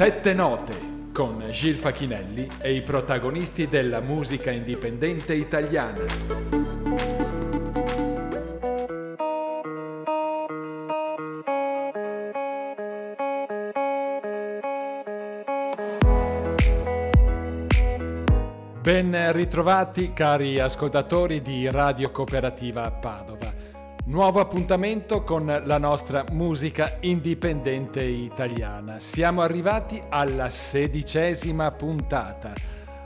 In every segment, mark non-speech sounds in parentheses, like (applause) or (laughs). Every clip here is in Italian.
Sette note con Gil Facchinelli e i protagonisti della musica indipendente italiana. Ben ritrovati cari ascoltatori di Radio Cooperativa Padova. Nuovo appuntamento con la nostra musica indipendente italiana. Siamo arrivati alla sedicesima puntata.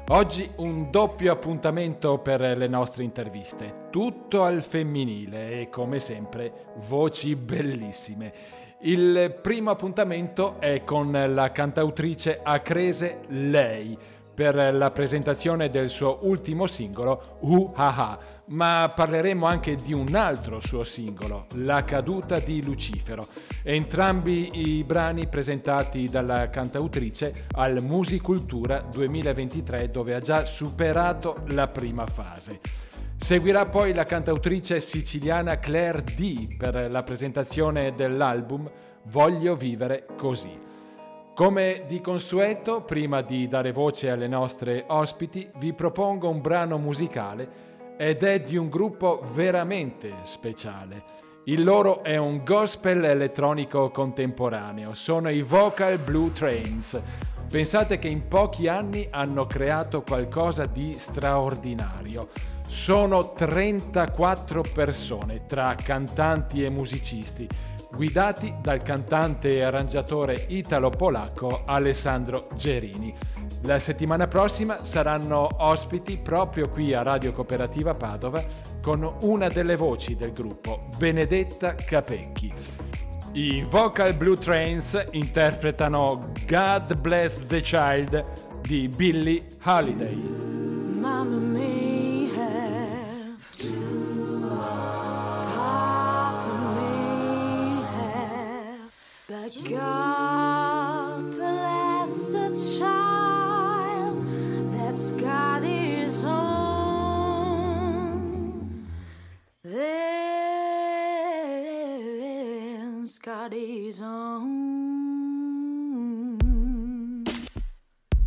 Oggi un doppio appuntamento per le nostre interviste, tutto al femminile e come sempre voci bellissime. Il primo appuntamento è con la cantautrice acrese Lei per la presentazione del suo ultimo singolo Uh Ha ma parleremo anche di un altro suo singolo, La caduta di Lucifero. Entrambi i brani presentati dalla cantautrice al Musicultura 2023 dove ha già superato la prima fase. Seguirà poi la cantautrice siciliana Claire D per la presentazione dell'album Voglio vivere così. Come di consueto, prima di dare voce alle nostre ospiti, vi propongo un brano musicale ed è di un gruppo veramente speciale. Il loro è un gospel elettronico contemporaneo, sono i Vocal Blue Trains. Pensate che in pochi anni hanno creato qualcosa di straordinario. Sono 34 persone tra cantanti e musicisti, guidati dal cantante e arrangiatore italo-polacco Alessandro Gerini. La settimana prossima saranno ospiti proprio qui a Radio Cooperativa Padova con una delle voci del gruppo, Benedetta Capecchi. I Vocal Blue Trains interpretano God Bless the Child di Billie Holiday. Mamma may But God bless the child that's got his own. That's got his own.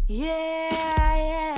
Yeah, yeah.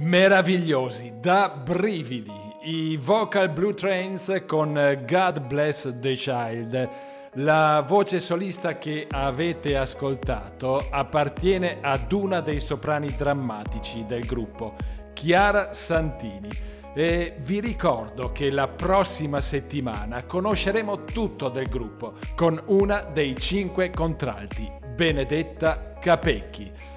Meravigliosi, da brividi, i Vocal Blue Trains con God Bless the Child. La voce solista che avete ascoltato appartiene ad una dei soprani drammatici del gruppo, Chiara Santini. E vi ricordo che la prossima settimana conosceremo tutto del gruppo con una dei cinque contralti, Benedetta Capecchi.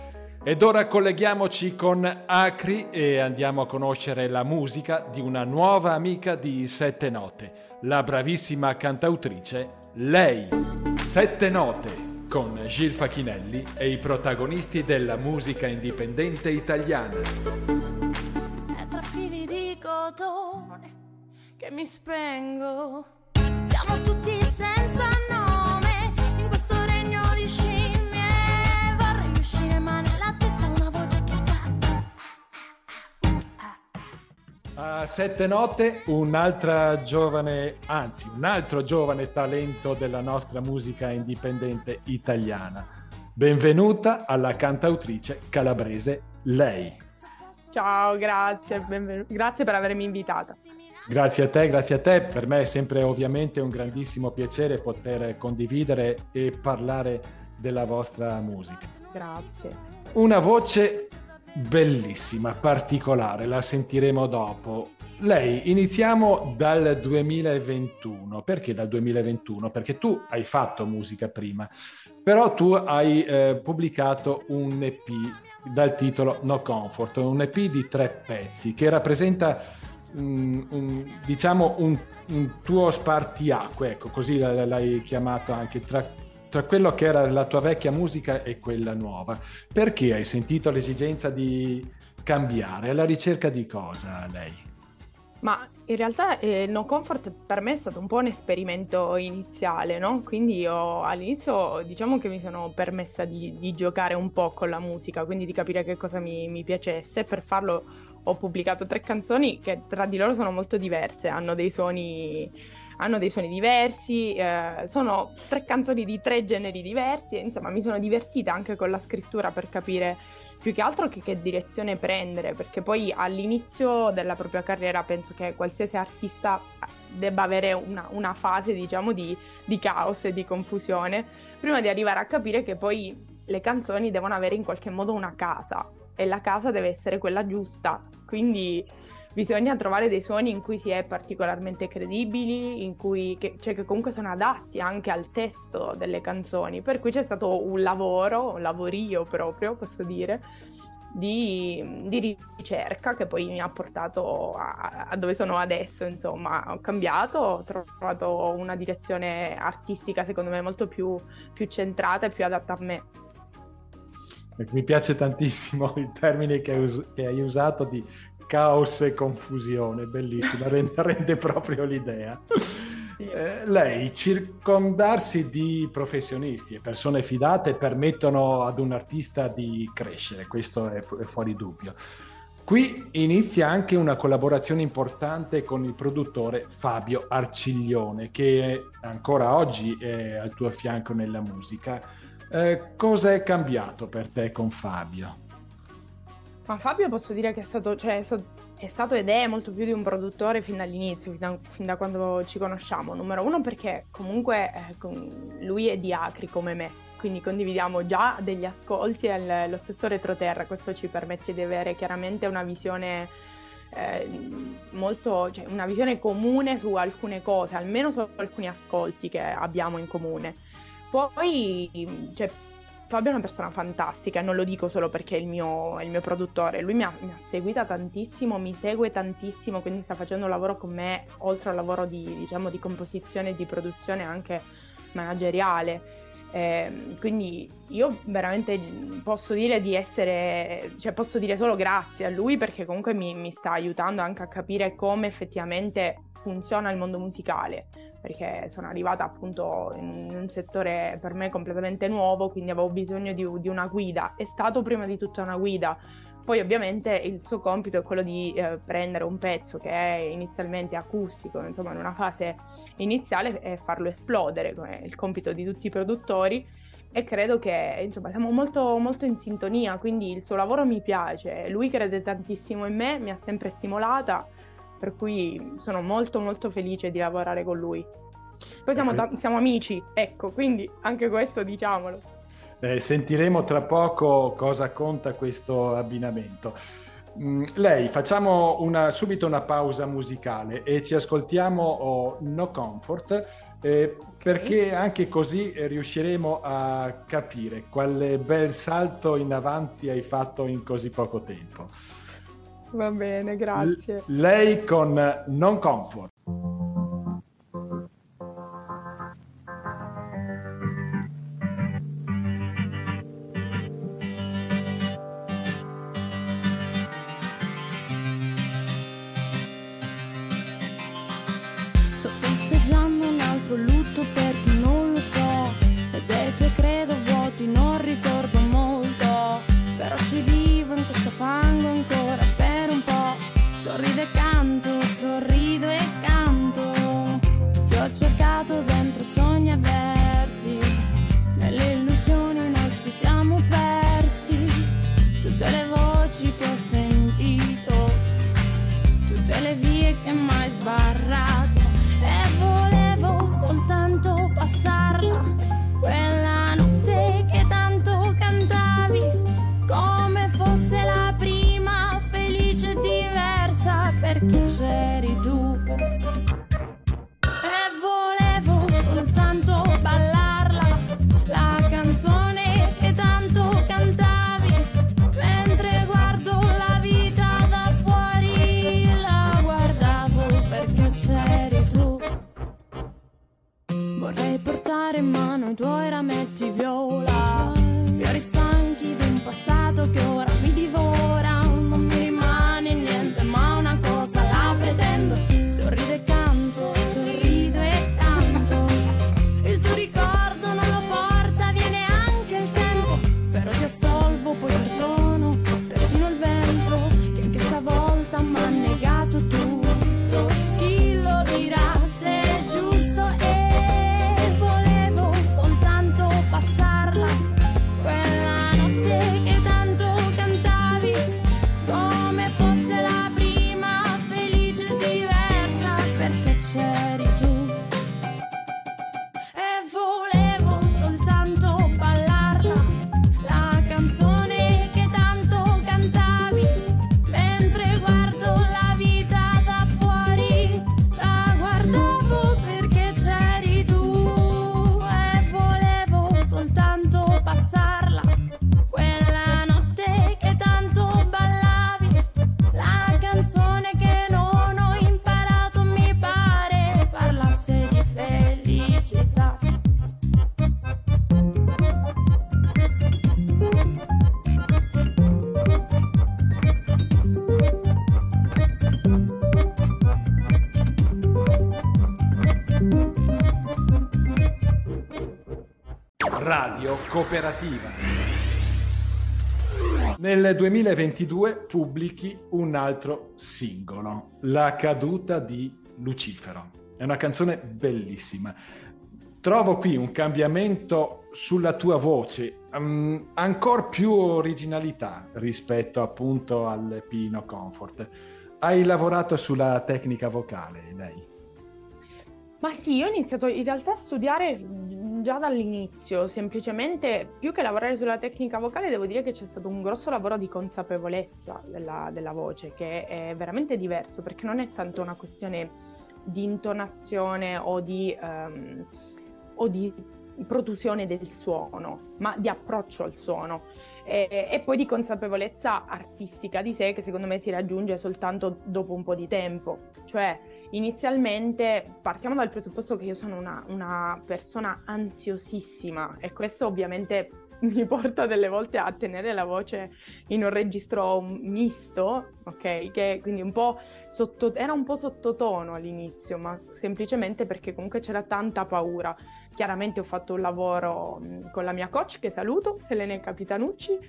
Ed ora colleghiamoci con Acri e andiamo a conoscere la musica di una nuova amica di Sette Note, la bravissima cantautrice Lei. Sette Note con Gil Facchinelli e i protagonisti della musica indipendente italiana. È tra fili di cotone che mi spengo. Siamo tutti senza nome A Sette Note un'altra giovane, anzi un altro giovane talento della nostra musica indipendente italiana. Benvenuta alla cantautrice calabrese Lei. Ciao, grazie, benvenu- grazie per avermi invitata. Grazie a te, grazie a te. Per me è sempre ovviamente un grandissimo piacere poter condividere e parlare della vostra musica. Grazie. Una voce bellissima, particolare, la sentiremo dopo. Lei, iniziamo dal 2021. Perché dal 2021? Perché tu hai fatto musica prima, però tu hai eh, pubblicato un EP dal titolo No Comfort, un EP di tre pezzi che rappresenta un, un, diciamo un, un, tuo spartiacque, ecco, così l'hai chiamato anche tra, tra quello che era la tua vecchia musica e quella nuova. Perché hai sentito l'esigenza di cambiare? Alla ricerca di cosa lei? Ma in realtà eh, No Comfort per me è stato un po' un esperimento iniziale, no? Quindi io all'inizio diciamo che mi sono permessa di, di giocare un po' con la musica, quindi di capire che cosa mi, mi piacesse. Per farlo ho pubblicato tre canzoni che tra di loro sono molto diverse, hanno dei suoni, hanno dei suoni diversi, eh, sono tre canzoni di tre generi diversi e insomma mi sono divertita anche con la scrittura per capire più che altro che, che direzione prendere, perché poi all'inizio della propria carriera penso che qualsiasi artista debba avere una, una fase diciamo di, di caos e di confusione prima di arrivare a capire che poi le canzoni devono avere in qualche modo una casa e la casa deve essere quella giusta. Quindi bisogna trovare dei suoni in cui si è particolarmente credibili, in cui, che, cioè che comunque sono adatti anche al testo delle canzoni. Per cui c'è stato un lavoro, un lavorio proprio, posso dire, di, di ricerca che poi mi ha portato a, a, dove sono adesso. Insomma, ho cambiato, ho trovato una direzione artistica secondo me molto più, più centrata e più adatta a me. Mi piace tantissimo il termine che hai usato di caos e confusione, bellissimo, (laughs) rende, rende proprio l'idea. Eh, lei, circondarsi di professionisti e persone fidate permettono ad un artista di crescere, questo è, fu- è fuori dubbio. Qui inizia anche una collaborazione importante con il produttore Fabio Arciglione, che ancora oggi è al tuo fianco nella musica. Eh, cosa è cambiato per te con Fabio? Ma Fabio posso dire che è stato, cioè, è stato, è stato ed è molto più di un produttore fin dall'inizio, fin da, fin da quando ci conosciamo. Numero uno perché comunque eh, lui è di Acri come me, quindi condividiamo già degli ascolti e lo stesso retroterra. Questo ci permette di avere chiaramente una visione eh, molto, cioè una visione comune su alcune cose, almeno su alcuni ascolti che abbiamo in comune. Poi, cioè, Fabio è una persona fantastica, non lo dico solo perché è il mio, è il mio produttore, lui mi ha, mi ha, seguita tantissimo, mi segue tantissimo, quindi sta facendo un lavoro con me, oltre al lavoro di, diciamo, di composizione e di produzione anche manageriale. Eh, quindi io veramente posso dire di essere, cioè posso dire solo grazie a lui perché comunque mi, mi sta aiutando anche a capire come effettivamente funziona il mondo musicale perché sono arrivata appunto in un settore per me completamente nuovo, quindi avevo bisogno di, di una guida. È stato prima di tutto una guida. Poi ovviamente il suo compito è quello di eh, prendere un pezzo che è inizialmente acustico, insomma in una fase iniziale e farlo esplodere, come il compito di tutti i produttori e credo che insomma siamo molto, molto in sintonia, quindi il suo lavoro mi piace, lui crede tantissimo in me, mi ha sempre stimolata, per cui sono molto molto felice di lavorare con lui. Poi siamo, ta- siamo amici, ecco, quindi anche questo diciamolo. Eh, sentiremo tra poco cosa conta questo abbinamento. Mm, lei, facciamo una, subito una pausa musicale e ci ascoltiamo oh, No Comfort eh, perché anche così riusciremo a capire quale bel salto in avanti hai fatto in così poco tempo. Va bene, grazie. L- lei con Non Comfort. Cooperativa. Nel 2022 pubblichi un altro singolo, La caduta di Lucifero. È una canzone bellissima. Trovo qui un cambiamento sulla tua voce, um, ancora più originalità rispetto appunto al Pino Comfort. Hai lavorato sulla tecnica vocale, lei? Ma sì, io ho iniziato in realtà a studiare già dall'inizio, semplicemente più che lavorare sulla tecnica vocale, devo dire che c'è stato un grosso lavoro di consapevolezza della, della voce, che è veramente diverso, perché non è tanto una questione di intonazione o di, um, o di produzione del suono, ma di approccio al suono e, e, poi di consapevolezza artistica di sé che secondo me si raggiunge soltanto dopo un po' di tempo. Cioè, inizialmente partiamo dal presupposto che io sono una, una persona ansiosissima e questo ovviamente (laughs) mi porta delle volte a tenere la voce in un registro misto, ok? Che quindi un po' sotto, era un po' sottotono all'inizio, ma semplicemente perché comunque c'era tanta paura. Chiaramente ho fatto un lavoro con la mia coach che saluto, Selene Capitanucci,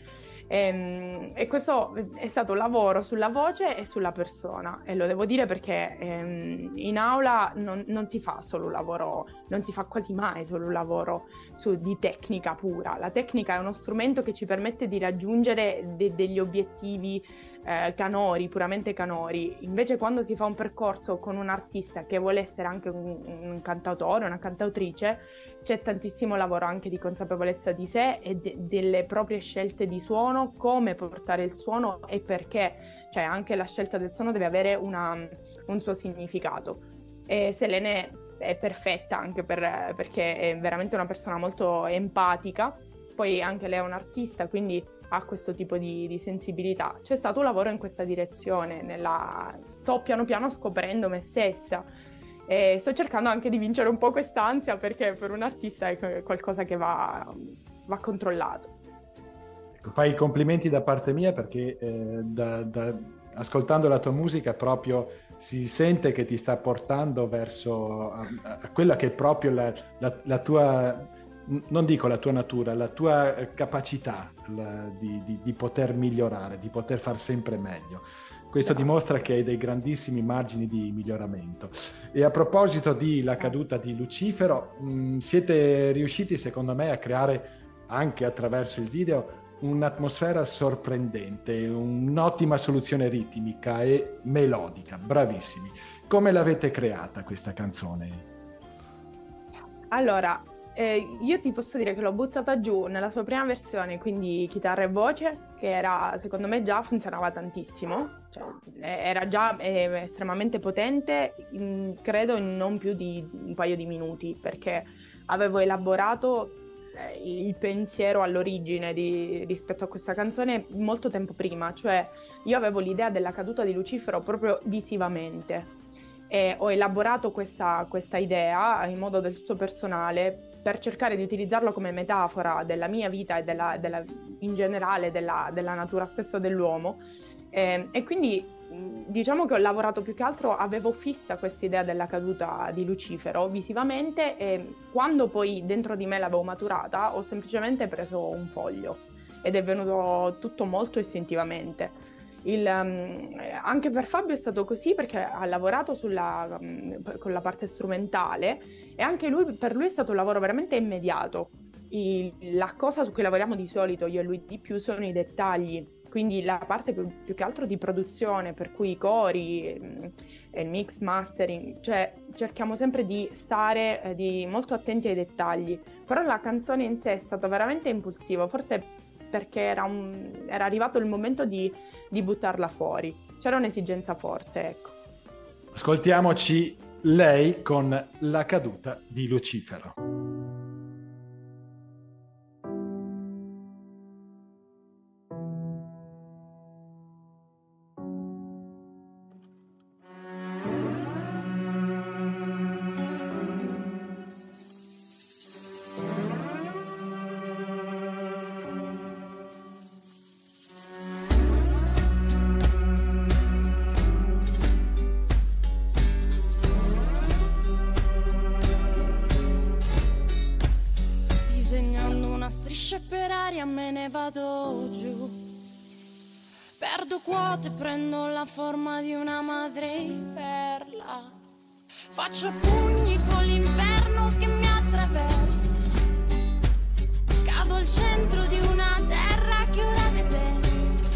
E, ehm, e, questo è stato lavoro sulla voce e sulla persona e lo devo dire perché ehm, in aula non, non, si fa solo lavoro, non si fa quasi mai solo un lavoro su, di tecnica pura. La tecnica è uno strumento che ci permette di raggiungere de- degli obiettivi eh, canori, puramente canori. Invece quando si fa un percorso con un artista che vuole essere anche un, un cantautore, una cantautrice, c'è tantissimo lavoro anche di consapevolezza di sé e de- delle proprie scelte di suono, come portare il suono e perché, cioè anche la scelta del suono deve avere una, un suo significato. E Selene è perfetta anche per, perché è veramente una persona molto empatica, poi anche lei è un artista, quindi ha questo tipo di, di, sensibilità. C'è stato un lavoro in questa direzione, nella... sto piano piano scoprendo me stessa e sto cercando anche di vincere un po' quest'ansia perché per un artista è qualcosa che va, va controllato. Ecco, fai i complimenti da parte mia perché eh, da, da, ascoltando la tua musica proprio si sente che ti sta portando verso a, a quella che è proprio la, la, la tua non dico la tua natura, la tua eh, capacità la, di, di, di, poter migliorare, di poter far sempre meglio. Questo dimostra che hai dei grandissimi margini di miglioramento. E a proposito di La caduta di Lucifero, mh, mm, siete riusciti secondo me a creare anche attraverso il video un'atmosfera sorprendente, un'ottima soluzione ritmica e melodica, bravissimi. Come l'avete creata questa canzone? Allora, eh, io ti posso dire che l'ho buttata giù nella sua prima versione, quindi chitarra e voce, che era secondo me già funzionava tantissimo, cioè, era già eh, estremamente potente, in, credo in non più di un paio di minuti, perché avevo elaborato eh, il pensiero all'origine di, rispetto a questa canzone molto tempo prima, cioè io avevo l'idea della caduta di Lucifero proprio visivamente. E ho elaborato questa, questa idea in modo del tutto personale per cercare di utilizzarlo come metafora della mia vita e della, della, in generale della, della, natura stessa dell'uomo. Eh, e quindi diciamo che ho lavorato più che altro, avevo fissa questa idea della caduta di Lucifero visivamente e quando poi dentro di me l'avevo maturata ho semplicemente preso un foglio ed è venuto tutto molto istintivamente. Il, um, anche per Fabio è stato così perché ha lavorato sulla, um, con la parte strumentale e anche lui, per lui è stato un lavoro veramente immediato. Il, la cosa su cui lavoriamo di solito io e lui di più sono i dettagli, quindi la parte più, più che altro di produzione, per cui i cori, mm, il mix, mastering, cioè cerchiamo sempre di stare eh, di molto attenti ai dettagli, però la canzone in sé è stata veramente impulsiva, forse perché era, un, era arrivato il momento di, di buttarla fuori, c'era un'esigenza forte, ecco. Ascoltiamoci lei con la caduta di Lucifero. Forma di una madre in perla. Faccio pugni con l'inferno che mi attraversa. Cado al centro di una terra che ora detesto.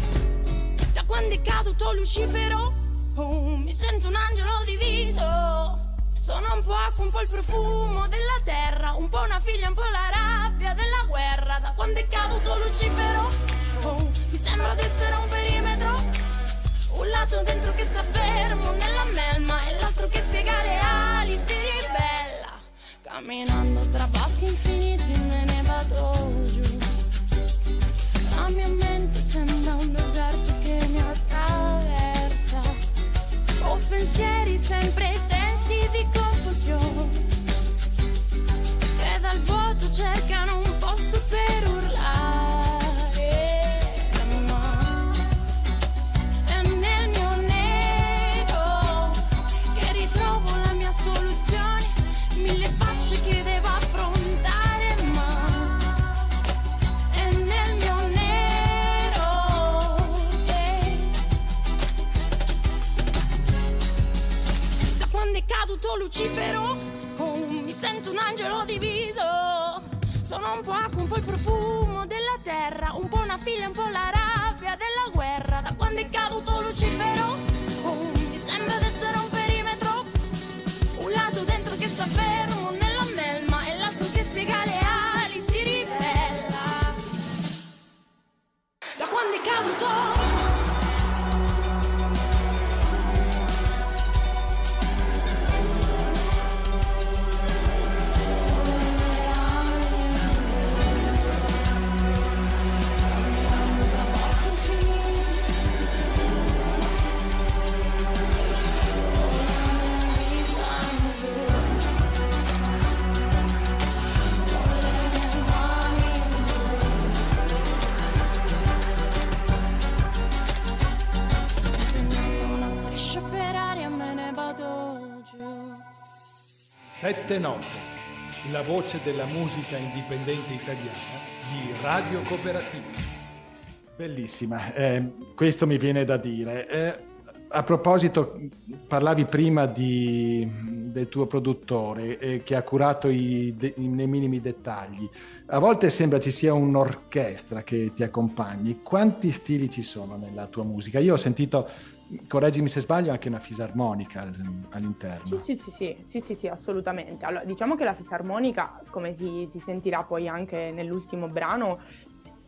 Da quando è caduto Lucifero, oh, mi sento un angelo diviso. Sono un po' acqua, un po' il profumo della terra, un po' una figlia, un po' la rabbia della guerra. Da quando è caduto Lucifero, oh, mi sembra di essere un lato dentro che sta fermo nella melma e l'altro che spiega le ali, si ribella. Camminando tra boschi infiniti me ne vado giù. La mia mente sembra un deserto che mi attraversa. Ho pensieri sempre densi di confusione. Che dal vuoto cercano un posto per urlare. Lucifero, oh, mi sento un angelo diviso. Sono un po' acqua, un po' il profumo della terra, un po' una figlia, un po' la rabbia della guerra. Da quando è caduto Lucifero, Sette note, la voce della musica indipendente italiana di Radio Cooperativa. Bellissima, eh, questo mi viene da dire. Eh, a proposito, parlavi prima di, del tuo produttore eh, che ha curato i, de, nei minimi dettagli. A volte sembra ci sia un'orchestra che ti accompagni. Quanti stili ci sono nella tua musica? Io ho sentito correggimi se sbaglio, anche una fisarmonica all'interno. Sì, sì, sì, sì, sì, sì, assolutamente. Allora, diciamo che la fisarmonica, come si, si sentirà poi anche nell'ultimo brano,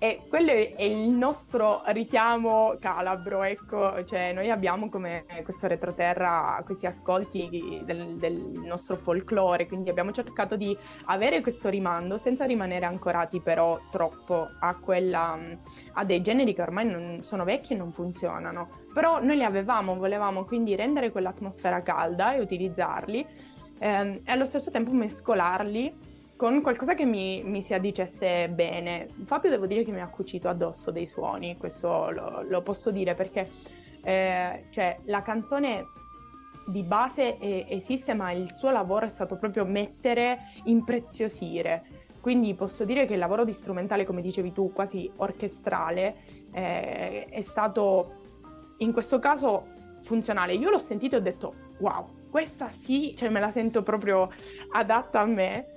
e quello è il nostro richiamo calabro, ecco, cioè noi abbiamo come questo retroterra questi ascolti del, del, nostro folklore, quindi abbiamo cercato di avere questo rimando senza rimanere ancorati però troppo a, quella, a dei generi che ormai non, sono vecchi e non funzionano. Però noi li avevamo, volevamo quindi rendere quell'atmosfera calda e utilizzarli ehm, e allo stesso tempo mescolarli con qualcosa che mi, mi, si addicesse bene. Fabio devo dire che mi ha cucito addosso dei suoni, questo lo, lo posso dire perché eh, cioè, la canzone di base è, esiste ma il suo lavoro è stato proprio mettere, impreziosire. Quindi posso dire che il lavoro di strumentale, come dicevi tu, quasi orchestrale, eh, è stato in questo caso funzionale. Io l'ho sentito e ho detto wow, questa sì, cioè me la sento proprio adatta a me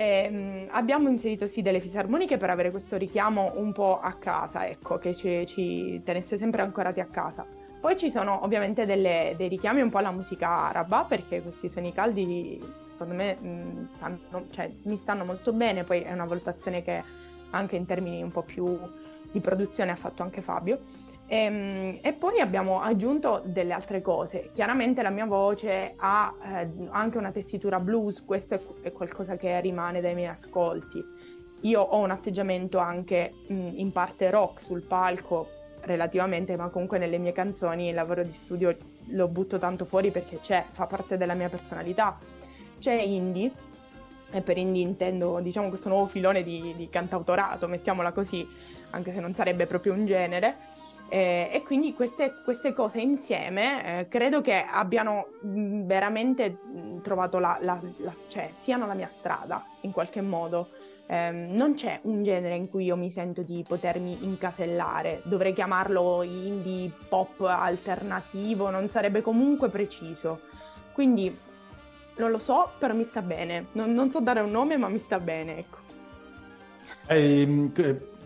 e, mh, abbiamo inserito sì delle fisarmoniche per avere questo richiamo un po' a casa, ecco, che ci, ci tenesse sempre ancorati a casa. Poi ci sono ovviamente delle, dei richiami un po' alla musica araba, perché questi suoni caldi secondo me mh, stanno, cioè, mi stanno molto bene, poi è una valutazione che anche in termini un po' più di produzione ha fatto anche Fabio. E, ehm, e, poi abbiamo aggiunto delle altre cose. Chiaramente la mia voce ha eh, anche una tessitura blues, questo è, è, qualcosa che rimane dai miei ascolti. Io ho un atteggiamento anche mh, in parte rock sul palco, relativamente, ma comunque nelle mie canzoni il lavoro di studio lo butto tanto fuori perché c'è, fa parte della mia personalità. C'è indie, e per indie intendo diciamo questo nuovo filone di, di cantautorato, mettiamola così, anche se non sarebbe proprio un genere eh, e quindi queste, queste cose insieme eh, credo che abbiano mh, veramente mh, trovato la, la, la, cioè siano la mia strada in qualche modo. Eh, non c'è un genere in cui io mi sento di potermi incasellare, dovrei chiamarlo indie pop alternativo, non sarebbe comunque preciso. Quindi non lo so, però mi sta bene. Non, non so dare un nome, ma mi sta bene, ecco. Ehm,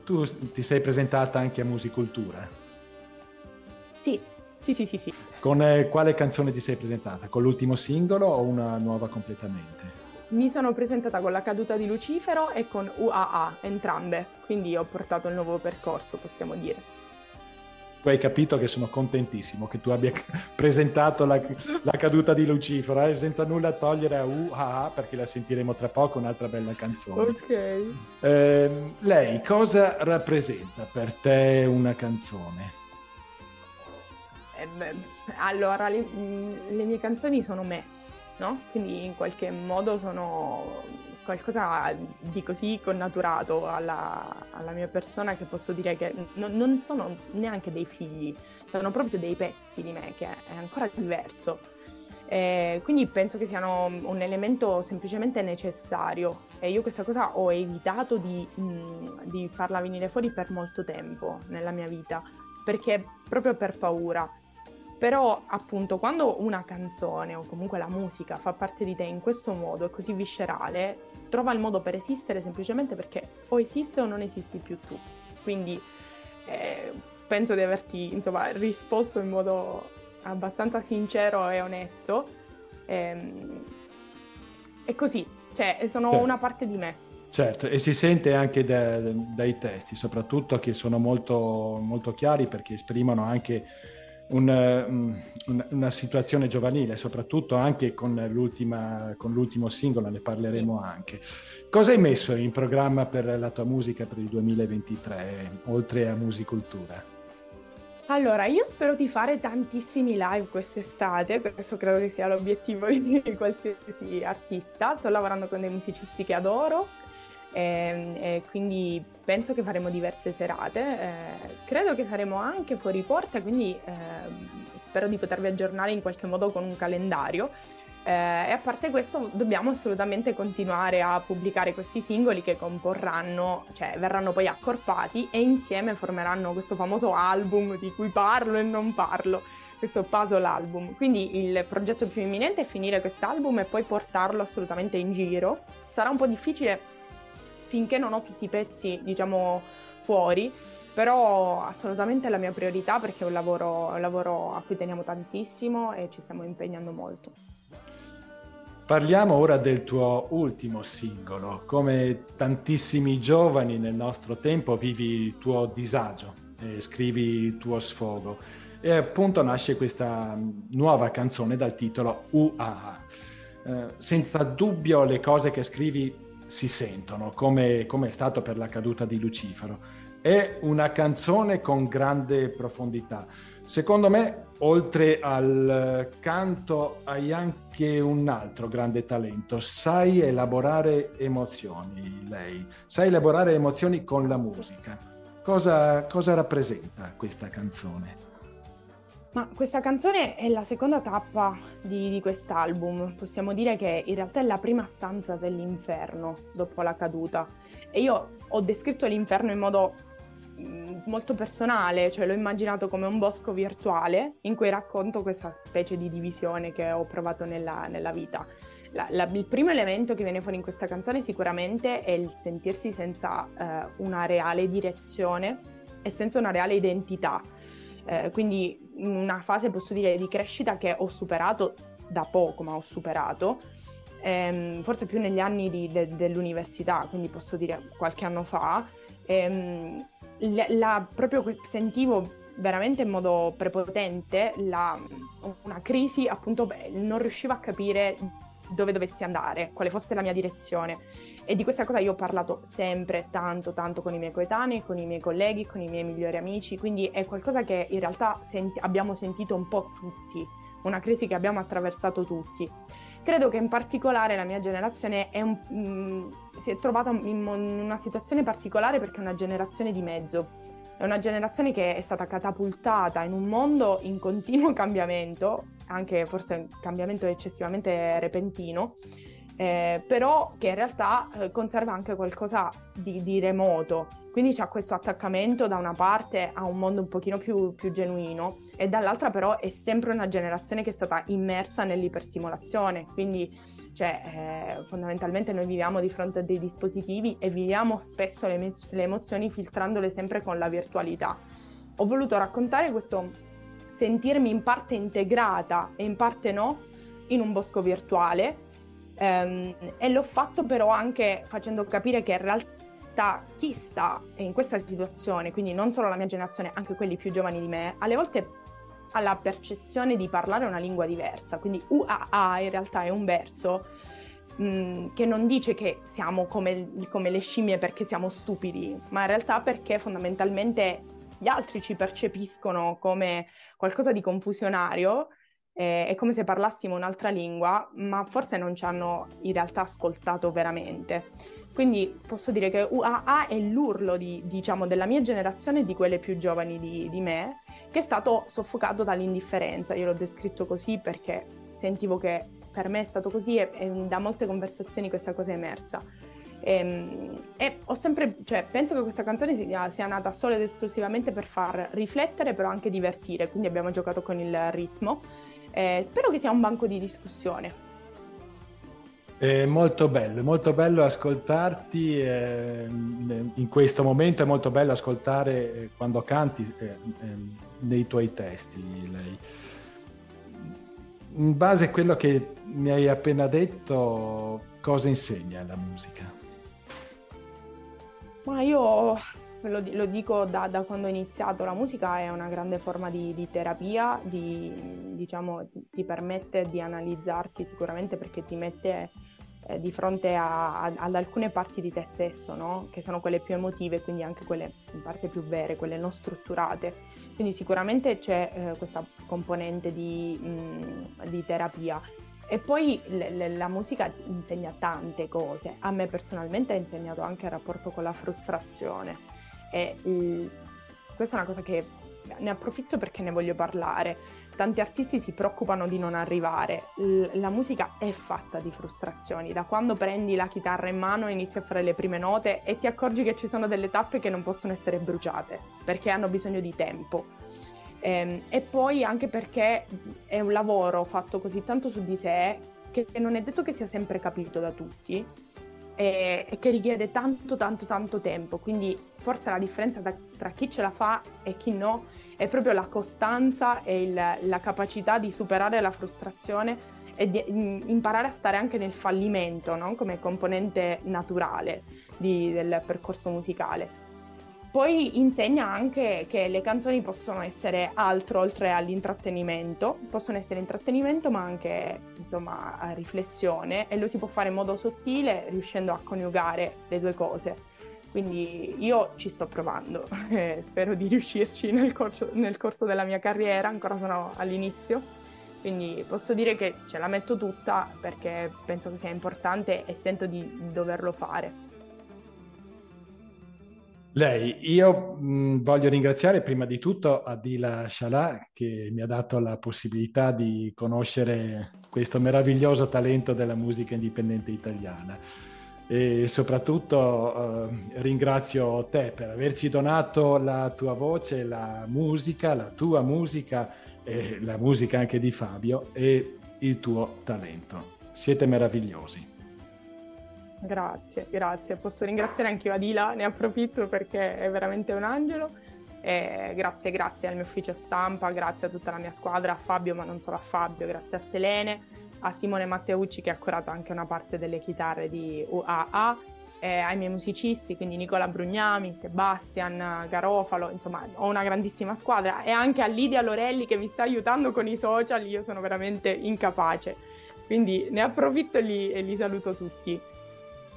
tu ti sei presentata anche a Musicultura? Sì, sì, sì, sì. sì. Con eh, quale canzone ti sei presentata? Con l'ultimo singolo o una nuova completamente? Mi sono presentata con La caduta di Lucifero e con UAA, entrambe, quindi ho portato il nuovo percorso, possiamo dire. Tu hai capito che sono contentissimo che tu abbia (laughs) presentato la, la caduta di Lucifero, eh, senza nulla togliere a UAA, perché la sentiremo tra poco, un'altra bella canzone. Ok. Eh, lei cosa rappresenta per te una canzone? Eh, allora, le, mm, le, mie canzoni sono me, no? Quindi in qualche modo sono qualcosa di così connaturato alla, alla mia persona che posso dire che non, non, sono neanche dei figli, sono proprio dei pezzi di me, che è ancora diverso. Eh, quindi penso che siano un elemento semplicemente necessario e io questa cosa ho evitato di, mm, di farla venire fuori per molto tempo nella mia vita, perché proprio per paura Però appunto quando una canzone o comunque la musica fa parte di te in questo modo, è così viscerale, trova il modo per esistere semplicemente perché o esiste o non esisti più tu. Quindi eh, penso di averti insomma, risposto in modo abbastanza sincero e onesto. Ehm, è così, cioè sono certo. una parte di me. Certo, e si sente anche da, dai testi, soprattutto che sono molto, molto chiari perché esprimono anche un, un, una situazione giovanile, soprattutto anche con, con, l'ultimo singolo, ne parleremo anche. Cosa hai messo in programma per la tua musica per il 2023, oltre a musicultura? Allora, io spero di fare tantissimi live quest'estate, questo credo che sia l'obiettivo di qualsiasi artista. Sto lavorando con dei musicisti che adoro e, ehm, e quindi penso che faremo diverse serate. Eh, credo che faremo anche fuori porta, quindi eh, spero di potervi aggiornare in qualche modo con un calendario. Eh, e a parte questo dobbiamo assolutamente continuare a pubblicare questi singoli che comporranno, cioè verranno poi accorpati e insieme formeranno questo famoso album di cui parlo e non parlo, questo puzzle album. Quindi il progetto più imminente è finire quest'album e poi portarlo assolutamente in giro. Sarà un po' difficile finché non ho tutti i pezzi, diciamo, fuori, però assolutamente è la mia priorità perché è un lavoro, un lavoro a cui teniamo tantissimo e ci stiamo impegnando molto. Parliamo ora del tuo ultimo singolo. Come tantissimi giovani nel nostro tempo vivi il tuo disagio e scrivi il tuo sfogo. E appunto nasce questa nuova canzone dal titolo UAA. Eh, senza dubbio le cose che scrivi si sentono, come, come è stato per la caduta di Lucifero. È una canzone con grande profondità Secondo me, oltre al canto, hai anche un altro grande talento. Sai elaborare emozioni, lei. Sai elaborare emozioni con la musica. Cosa, cosa rappresenta questa canzone? Ma questa canzone è la seconda tappa di, di, quest'album. Possiamo dire che in realtà è la prima stanza dell'inferno dopo la caduta. E io ho descritto l'inferno in modo Mm, molto personale, cioè l'ho immaginato come un bosco virtuale in cui racconto questa specie di divisione che ho provato nella, nella vita. La, la, il primo elemento che viene fuori in questa canzone sicuramente è il sentirsi senza eh, una reale direzione e senza una reale identità. Eh, quindi una fase, posso dire, di crescita che ho superato da poco, ma ho superato, ehm, forse più negli anni di, de, dell'università, quindi posso dire qualche anno fa. Ehm, la, la, proprio sentivo veramente in modo prepotente la, una crisi, appunto, non riuscivo a capire dove dovessi andare, quale fosse la mia direzione. E di questa cosa io ho parlato sempre tanto, tanto con i miei coetanei, con i miei colleghi, con i miei migliori amici, quindi è qualcosa che in realtà senti- abbiamo sentito un po' tutti, una crisi che abbiamo attraversato tutti. Credo che in particolare la mia generazione un, mh, mm, si è trovata in una situazione particolare perché è una generazione di mezzo. È una generazione che è stata catapultata in un mondo in continuo (laughs) cambiamento, anche forse un cambiamento eccessivamente repentino, eh, però che in realtà eh, conserva anche qualcosa di, di, remoto. Quindi c'è questo attaccamento da una parte a un mondo un pochino più, più genuino e dall'altra però è sempre una generazione che è stata immersa nell'iperstimolazione. Quindi cioè, eh, fondamentalmente noi viviamo di fronte a dei dispositivi e viviamo spesso le, le emozioni filtrandole sempre con la virtualità. Ho voluto raccontare questo sentirmi in parte integrata e in parte no in un bosco virtuale e l'ho fatto però anche facendo capire che in realtà chi sta in questa situazione, quindi non solo la mia generazione, anche quelli più giovani di me, alle volte ha la percezione di parlare una lingua diversa. Quindi UAA in realtà è un verso mh, che non dice che siamo come, come le scimmie perché siamo stupidi, ma in realtà perché fondamentalmente gli altri ci percepiscono come qualcosa di confusionario eh, è come se parlassimo un'altra lingua, ma forse non ci hanno in realtà ascoltato veramente. Quindi posso dire che UAA è l'urlo di, diciamo, della mia generazione e di quelle più giovani di, di me, che è stato soffocato dall'indifferenza. Io l'ho descritto così perché sentivo che per me è stato così e, e da molte conversazioni questa cosa è emersa. E, ehm, e ho sempre, cioè, penso che questa canzone sia, sia, nata solo ed esclusivamente per far riflettere, però anche divertire, quindi abbiamo giocato con il ritmo. Eh, spero che sia un banco di discussione. È molto bello, è molto bello ascoltarti eh, in questo momento, è molto bello ascoltare eh, quando canti eh, eh, nei tuoi testi. Lei. In base a quello che mi hai appena detto, cosa insegna la musica? Ma io lo, lo dico da, da, quando ho iniziato, la musica è una grande forma di, di terapia, di, diciamo, ti, ti, permette di analizzarti sicuramente perché ti mette eh, di fronte a, a, ad alcune parti di te stesso, no? che sono quelle più emotive, quindi anche quelle in parte più vere, quelle non strutturate. Quindi sicuramente c'è eh, questa componente di, mh, di terapia e poi le, le, la musica insegna tante cose. A me personalmente ha insegnato anche il rapporto con la frustrazione. E il, questa è una cosa che ne approfitto perché ne voglio parlare. Tanti artisti si preoccupano di non arrivare. L- la musica è fatta di frustrazioni. Da quando prendi la chitarra in mano e inizi a fare le prime note e ti accorgi che ci sono delle tappe che non possono essere bruciate perché hanno bisogno di tempo Ehm, e poi anche perché è un lavoro fatto così tanto su di sé che non è detto che sia sempre capito da tutti e, e che richiede tanto tanto tanto tempo. Quindi forse la differenza da, tra chi ce la fa e chi no è proprio la costanza e il, la capacità di superare la frustrazione e di imparare a stare anche nel fallimento no? come componente naturale di, del percorso musicale. Poi insegna anche che le canzoni possono essere altro oltre all'intrattenimento, possono essere intrattenimento ma anche insomma riflessione e lo si può fare in modo sottile riuscendo a coniugare le due cose. Quindi io ci sto provando (laughs) e spero di riuscirci nel corso, nel corso della mia carriera, ancora sono all'inizio. Quindi posso dire che ce la metto tutta perché penso che sia importante e sento di doverlo fare. Lei, io mh, voglio ringraziare prima di tutto Adila Shalà che mi ha dato la possibilità di conoscere questo meraviglioso talento della musica indipendente italiana e soprattutto eh, ringrazio te per averci donato la tua voce, la musica, la tua musica e la musica anche di Fabio e il tuo talento. Siete meravigliosi. Grazie, grazie. Posso ringraziare anche io Adila, ne approfitto perché è veramente un angelo. E grazie, grazie al mio ufficio stampa, grazie a tutta la mia squadra, a Fabio, ma non solo a Fabio, grazie a Selene, a Simone Matteucci che ha curato anche una parte delle chitarre di UAA, ai miei musicisti, quindi Nicola Brugnami, Sebastian, Garofalo, insomma ho una grandissima squadra e anche a Lidia Lorelli che mi sta aiutando con i social, io sono veramente incapace. Quindi ne approfitto e li, e li saluto tutti.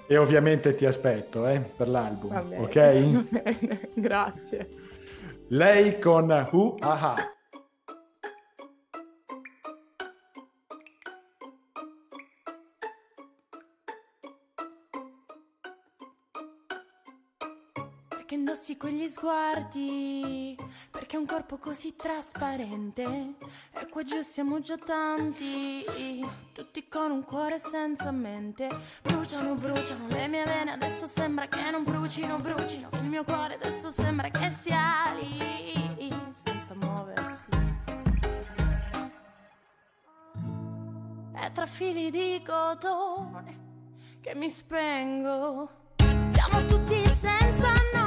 E ovviamente ti aspetto eh, per l'album, bene, ok? (laughs) Grazie. Lei con Uh Aha. Indossi quegli sguardi? Perché un corpo così trasparente? E qua giù siamo già tanti, tutti con un cuore senza mente. Bruciano, bruciano le mie vene, adesso sembra che non brucino, brucino. Il mio cuore adesso sembra che sia lì, senza muoversi. È tra fili di cotone che mi spengo. Siamo tutti senza noi.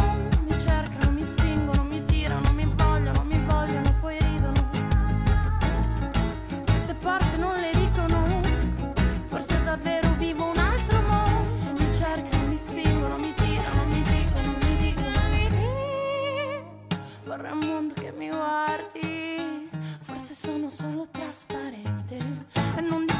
sono solo trasparente. Non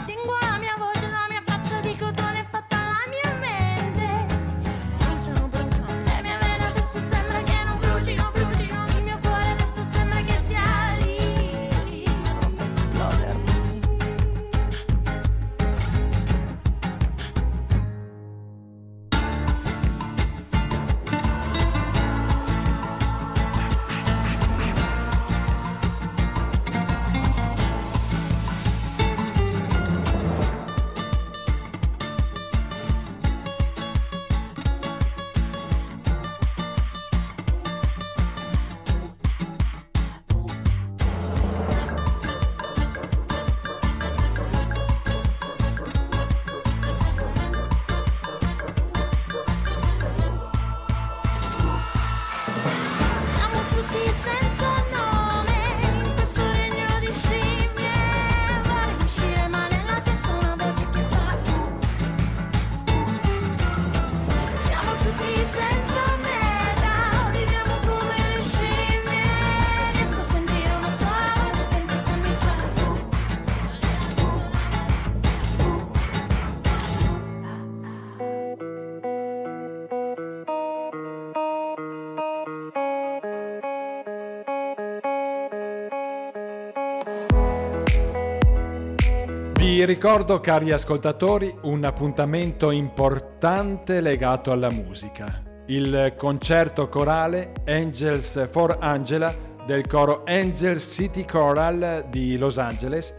Ricordo, cari ascoltatori, un appuntamento importante legato alla musica. Il concerto corale Angels for Angela del coro Angels City Choral di Los Angeles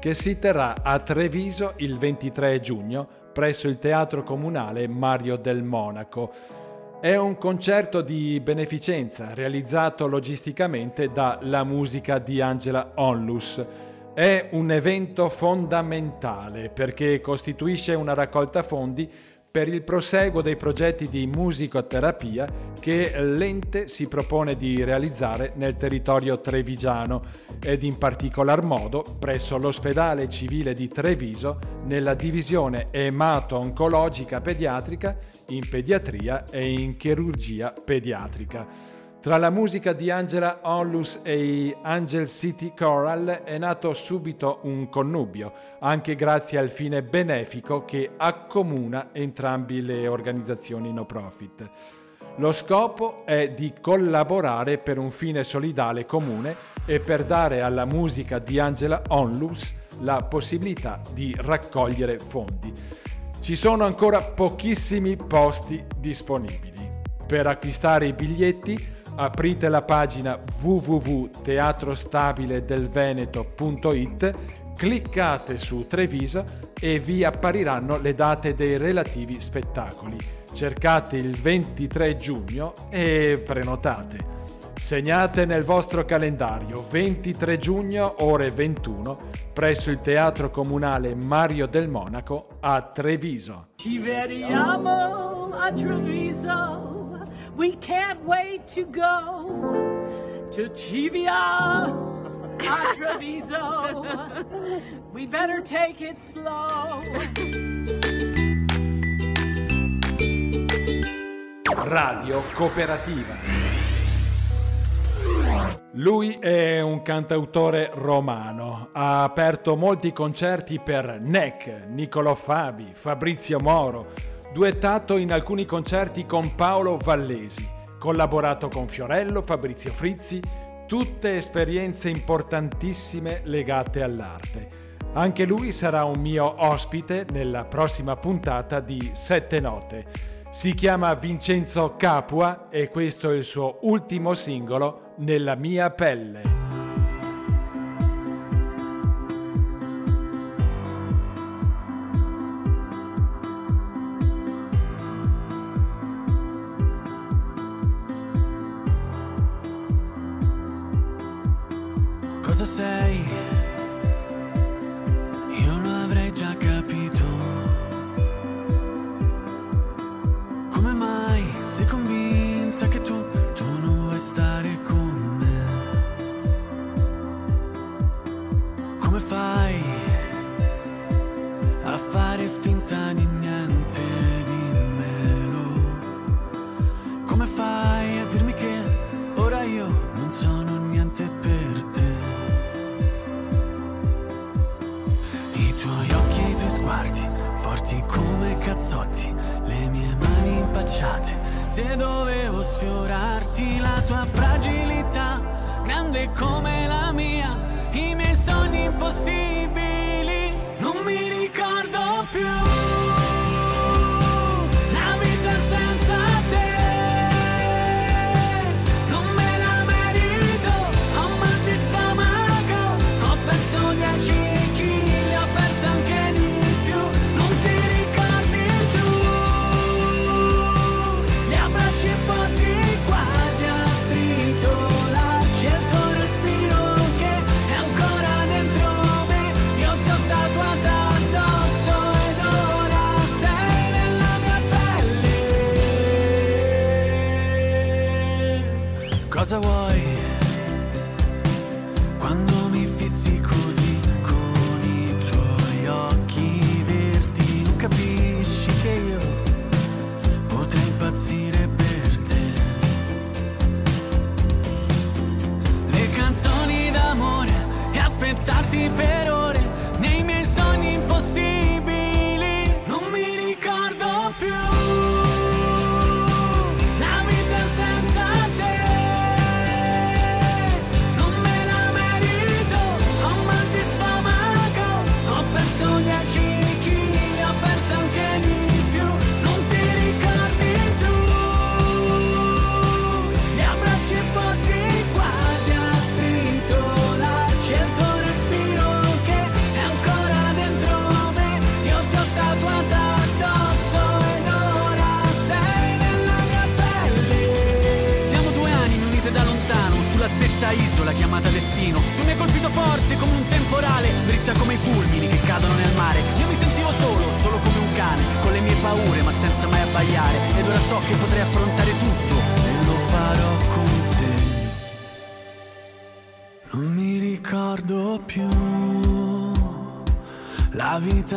che si terrà a Treviso il 23 giugno presso il Teatro Comunale Mario del Monaco. È un concerto di beneficenza realizzato logisticamente da La Musica di Angela Onlus è un evento fondamentale perché costituisce una raccolta fondi per il proseguo dei progetti di musicoterapia che l'ente si propone di realizzare nel territorio trevigiano ed in particolar modo presso l'ospedale civile di Treviso nella divisione emato-oncologica pediatrica in pediatria e in chirurgia pediatrica. Tra la musica di Angela Onlus e i Angel City Choral è nato subito un connubio, anche grazie al fine benefico che accomuna entrambi le organizzazioni no profit. Lo scopo è di collaborare per un fine solidale comune e per dare alla musica di Angela Onlus la possibilità di raccogliere fondi. Ci sono ancora pochissimi posti disponibili. Per acquistare i biglietti aprite la pagina www.teatrostabiledelveneto.it, cliccate su Treviso e vi appariranno le date dei relativi spettacoli. Cercate il 23 giugno e prenotate. Segnate nel vostro calendario 23 giugno ore 21 presso il Teatro Comunale Mario del Monaco a Treviso. Ci vediamo a Treviso. We can't wait to go to Chivia a (laughs) Treviso. we better take it slow. Radio Cooperativa. Lui è un cantautore romano, ha aperto molti concerti per NEC, Niccolò Fabi, Fabrizio Moro, duettato in alcuni concerti con Paolo Vallesi, collaborato con Fiorello, Fabrizio Frizzi, tutte esperienze importantissime legate all'arte. Anche lui sarà un mio ospite nella prossima puntata di Sette Note. Si chiama Vincenzo Capua e questo è il suo ultimo singolo, Nella mia pelle.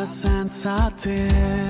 Vita senza te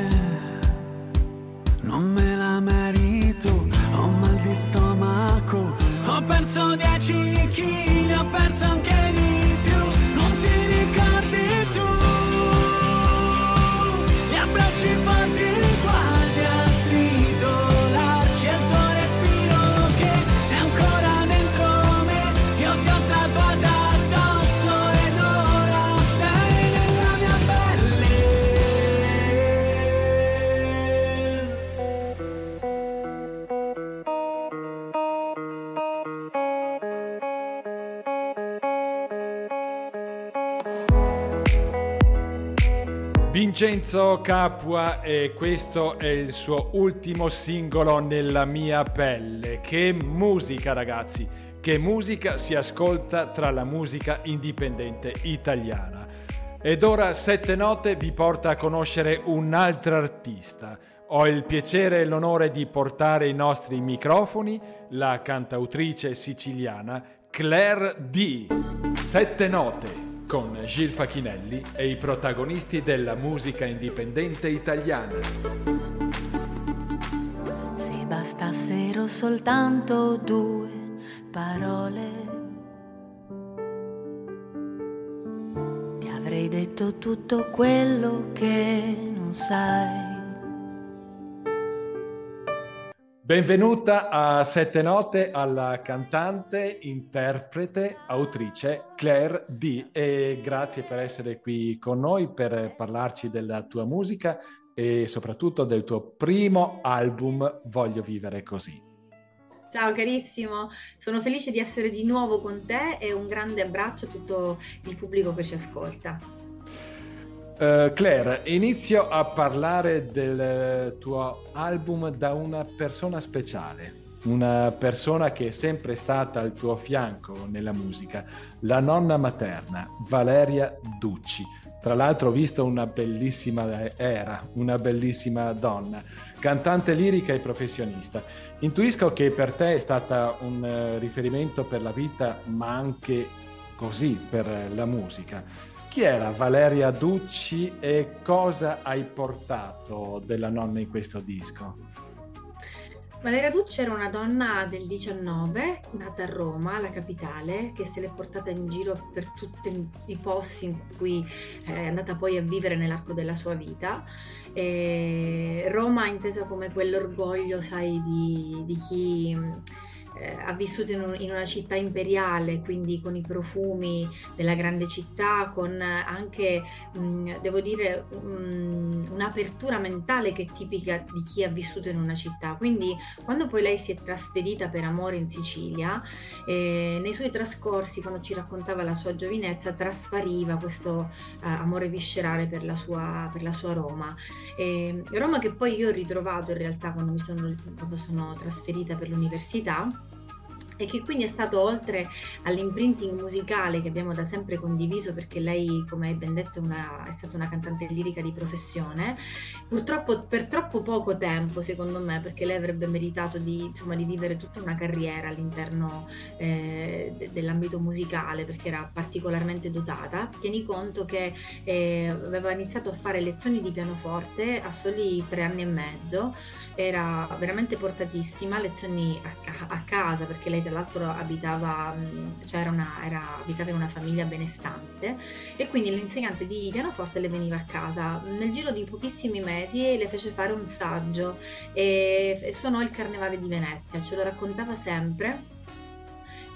Vincenzo Capua e questo è il suo ultimo singolo nella mia pelle. Che musica ragazzi, che musica si ascolta tra la musica indipendente italiana. Ed ora Sette Note vi porta a conoscere un'altra artista. Ho il piacere e l'onore di portare ai nostri microfoni la cantautrice siciliana Claire D. Sette Note con Gil Facchinelli e i protagonisti della musica indipendente italiana. Se bastassero soltanto due parole, ti avrei detto tutto quello che non sai. Benvenuta a Sette Note alla cantante, interprete, autrice Claire D. E grazie per essere qui con noi per parlarci della tua musica e soprattutto del tuo primo album Voglio vivere così. Ciao carissimo, sono felice di essere di nuovo con te e un grande abbraccio a tutto il pubblico che ci ascolta. Uh, Claire, inizio a parlare del tuo album da una persona speciale, una persona che è sempre stata al tuo fianco nella musica, la nonna materna, Valeria Ducci. Tra l'altro ho visto una bellissima era, una bellissima donna, cantante lirica e professionista. Intuisco che per te è stata un uh, riferimento per la vita, ma anche così per la musica. Chi era Valeria Ducci e cosa hai portato della nonna in questo disco? Valeria Ducci era una donna del 19, nata a Roma, la capitale, che se l'è portata in giro per tutti i posti in cui è andata poi a vivere nell'arco della sua vita. E Roma intesa come quell'orgoglio, sai, di, di chi eh, ha vissuto in, un, in, una città imperiale, quindi con i profumi della grande città, con anche, mh, devo dire, mh, un'apertura mentale che è tipica di chi ha vissuto in una città. Quindi quando poi lei si è trasferita per amore in Sicilia, eh, nei suoi trascorsi, quando ci raccontava la sua giovinezza, traspariva questo eh, amore viscerale per la sua, per la sua Roma. Roma che poi io ho ritrovato in realtà quando sono, quando sono trasferita per l'università e che quindi è stato oltre all'imprinting musicale che abbiamo da sempre condiviso perché lei come hai ben detto una, è stata una cantante lirica di professione purtroppo per troppo poco tempo secondo me perché lei avrebbe meritato di, insomma, di vivere tutta una carriera all'interno eh, de- dell'ambito musicale perché era particolarmente dotata. Tieni conto che eh, aveva iniziato a fare lezioni di pianoforte a soli tre anni e mezzo era veramente portatissima lezioni a, a casa perché lei tra l'altro abitava, cioè era una, era, abitava in una famiglia benestante e quindi l'insegnante di pianoforte le veniva a casa. Nel giro di pochissimi mesi le fece fare un saggio e, e suonò il Carnevale di Venezia, ce lo raccontava sempre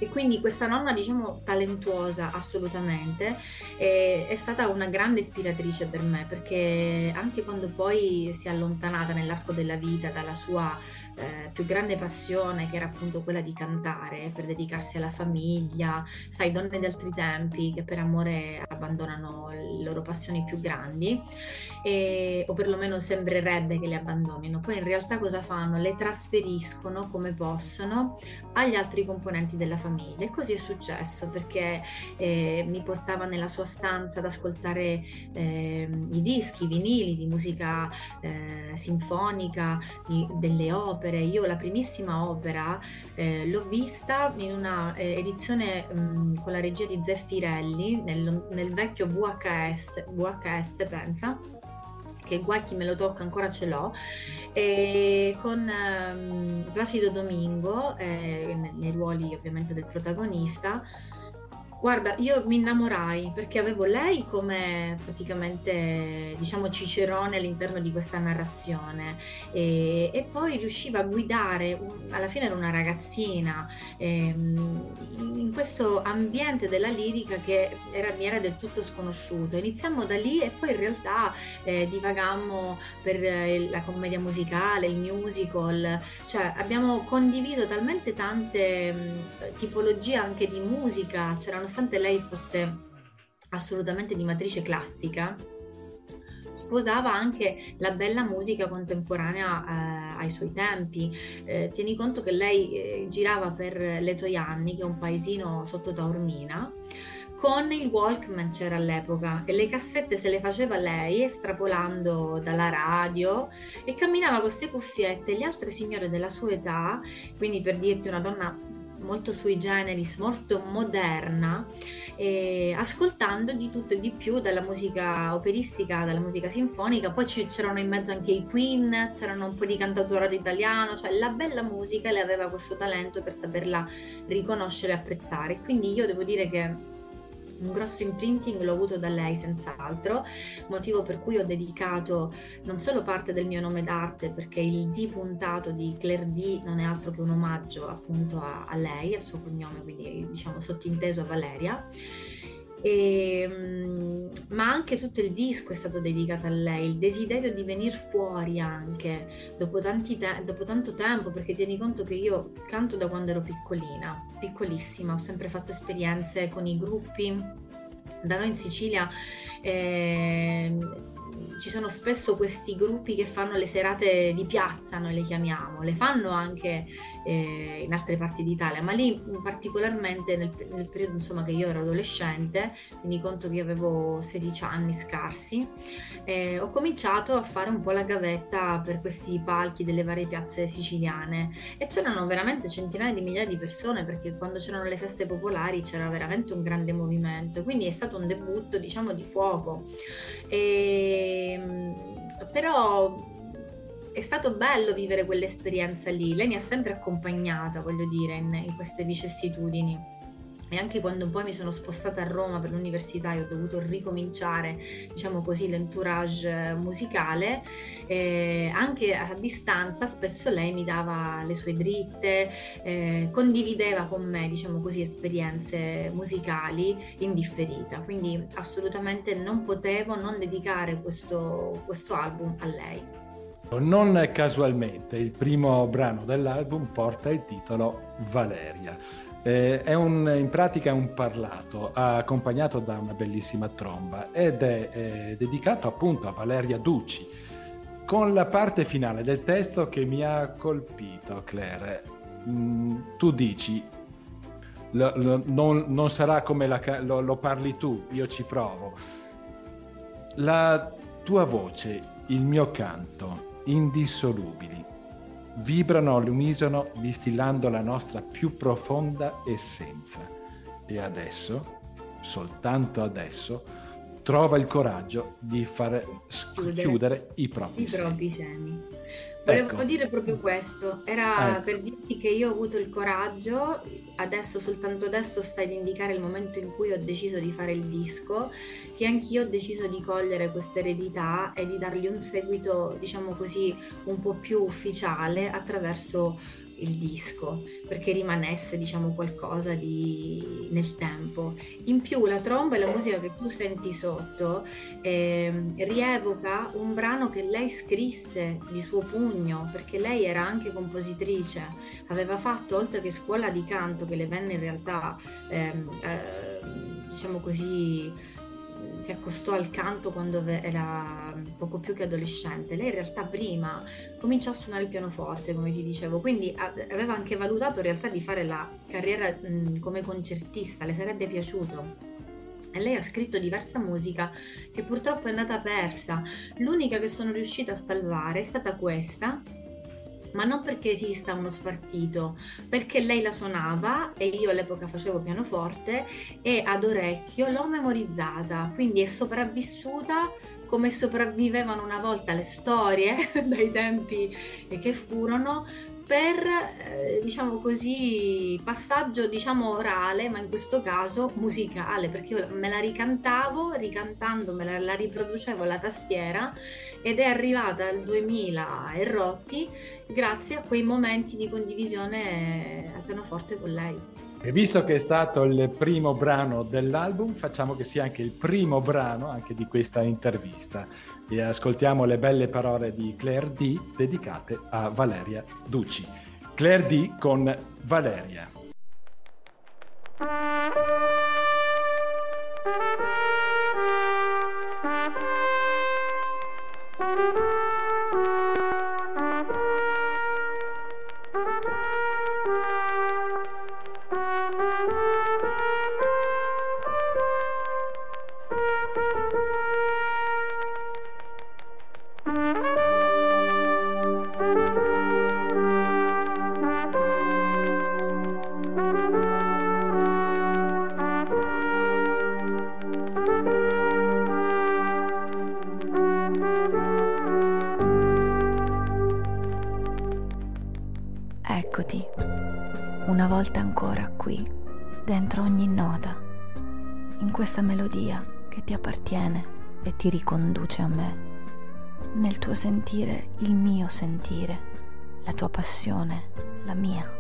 e quindi questa nonna diciamo talentuosa assolutamente è, è, stata una grande ispiratrice per me perché anche quando poi si è allontanata nell'arco della vita dalla sua eh, più grande passione che era appunto quella di cantare per dedicarsi alla famiglia sai donne di altri tempi che per amore abbandonano le loro passioni più grandi e, o perlomeno sembrerebbe che le abbandonino poi in realtà cosa fanno le trasferiscono come possono agli altri componenti della famiglia. E così è successo perché eh, mi portava nella sua stanza ad ascoltare eh, i dischi, i vinili di musica eh, sinfonica, di, delle opere. Io la primissima opera eh, l'ho vista in una eh, edizione mh, con la regia di Zeffirelli nel, nel vecchio VHS, VHS pensa che guai chi me lo tocca ancora ce l'ho e con um, Placido Domingo eh, nei ruoli ovviamente del protagonista Guarda, io mi innamorai perché avevo lei come praticamente, diciamo, cicerone all'interno di questa narrazione e, e poi riusciva a guidare, alla fine era una ragazzina, ehm, in questo ambiente della lirica che era, mi era del tutto sconosciuto. Iniziamo da lì e poi in realtà eh, divagammo per eh, la commedia musicale, il musical, cioè abbiamo condiviso talmente tante mh, tipologie anche di musica, c'erano nonostante lei fosse assolutamente di matrice classica, sposava anche la bella musica contemporanea eh, ai suoi tempi. Eh, tieni conto che lei eh, girava per Letoianni, che è un paesino sotto Taormina, con il Walkman c'era all'epoca e le cassette se le faceva lei estrapolando dalla radio e camminava con queste cuffiette. Le altre signore della sua età, quindi per dirti una donna molto sui generis, molto moderna, eh, ascoltando di tutto e di più dalla musica operistica, dalla musica sinfonica, poi c'erano in mezzo anche i Queen, c'erano un po' di cantautorato italiano, cioè la bella musica le aveva questo talento per saperla riconoscere e apprezzare. Quindi io devo dire che un grosso imprinting l'ho avuto da lei senz'altro, motivo per cui ho dedicato non solo parte del mio nome d'arte, perché il D puntato di Claire D non è altro che un omaggio appunto a, a lei, al suo cognome, quindi diciamo sottinteso a Valeria, e, ehm, ma anche tutto il disco è stato dedicato a lei, il desiderio di venire fuori anche dopo, te- dopo tanto tempo, perché tieni conto che io canto da quando ero piccolina, piccolissima, ho sempre fatto esperienze con i gruppi. Da noi in Sicilia eh, ci sono spesso questi gruppi che fanno le serate di piazza, noi le chiamiamo, le fanno anche eh, in altre parti d'Italia, ma lì particolarmente nel, nel periodo insomma, che io ero adolescente, quindi conto che avevo 16 anni scarsi, eh, ho cominciato a fare un po' la gavetta per questi palchi delle varie piazze siciliane e c'erano veramente centinaia di migliaia di persone perché quando c'erano le feste popolari c'era veramente un grande movimento, quindi è stato un debutto diciamo di fuoco. E Ehm, però è stato bello vivere quell'esperienza lì. Lei mi ha sempre accompagnata, voglio dire, in, in queste vicissitudini e anche quando poi mi sono spostata a Roma per l'università e ho dovuto ricominciare, diciamo così, l'entourage musicale, eh, anche a distanza spesso lei mi dava le sue dritte, eh, condivideva con me, diciamo così, esperienze musicali in differita, quindi assolutamente non potevo non dedicare questo, questo album a lei. Non casualmente il primo brano dell'album porta il titolo Valeria. Eh, è un, in pratica un parlato accompagnato da una bellissima tromba ed è, è dedicato appunto a Valeria Ducci con la parte finale del testo che mi ha colpito Claire. Mm, tu dici lo, lo, non, non, sarà come la, lo, lo parli tu io ci provo. La tua voce il mio canto indissolubili vibrano all'unisono distillando la nostra più profonda essenza. E adesso, soltanto adesso, trova il coraggio di far chiudere, chiudere i propri I semi. semi. Volevo ecco. dire proprio questo, era ecco. per dirti che io ho avuto il coraggio, adesso, soltanto adesso stai ad indicare il momento in cui ho deciso di fare il disco, che anch'io ho deciso di cogliere questa eredità e di dargli un seguito, diciamo così, un po' più ufficiale attraverso il disco perché rimanesse diciamo qualcosa di nel tempo. In più la tromba e la musica che tu senti sotto eh, rievoca un brano che lei scrisse di suo pugno perché lei era anche compositrice. Aveva fatto oltre che scuola di canto che le venne in realtà ehm, eh, diciamo così si accostò al canto quando era poco più che adolescente. Lei in realtà prima cominciò a suonare il pianoforte, come ti dicevo, quindi aveva anche valutato in realtà di fare la carriera come concertista, le sarebbe piaciuto. E lei ha scritto diversa musica che purtroppo è andata persa. L'unica che sono riuscita a salvare è stata questa, ma non perché esista uno spartito, perché lei la suonava e io all'epoca facevo pianoforte e ad orecchio l'ho memorizzata, quindi è sopravvissuta come sopravvivevano una volta le storie (laughs) dai tempi che furono per eh, diciamo così passaggio diciamo orale ma in questo caso musicale perché me la ricantavo ricantando me la, la riproducevo alla tastiera ed è arrivata al 2000 e rotti grazie a quei momenti di condivisione al pianoforte con lei. E visto che è stato il primo brano dell'album, facciamo che sia anche il primo brano anche di questa intervista e ascoltiamo le belle parole di Claire D dedicate a Valeria Ducci. Claire D con Valeria. Ti riconduce a me, nel tuo sentire il mio sentire, la tua passione, la mia,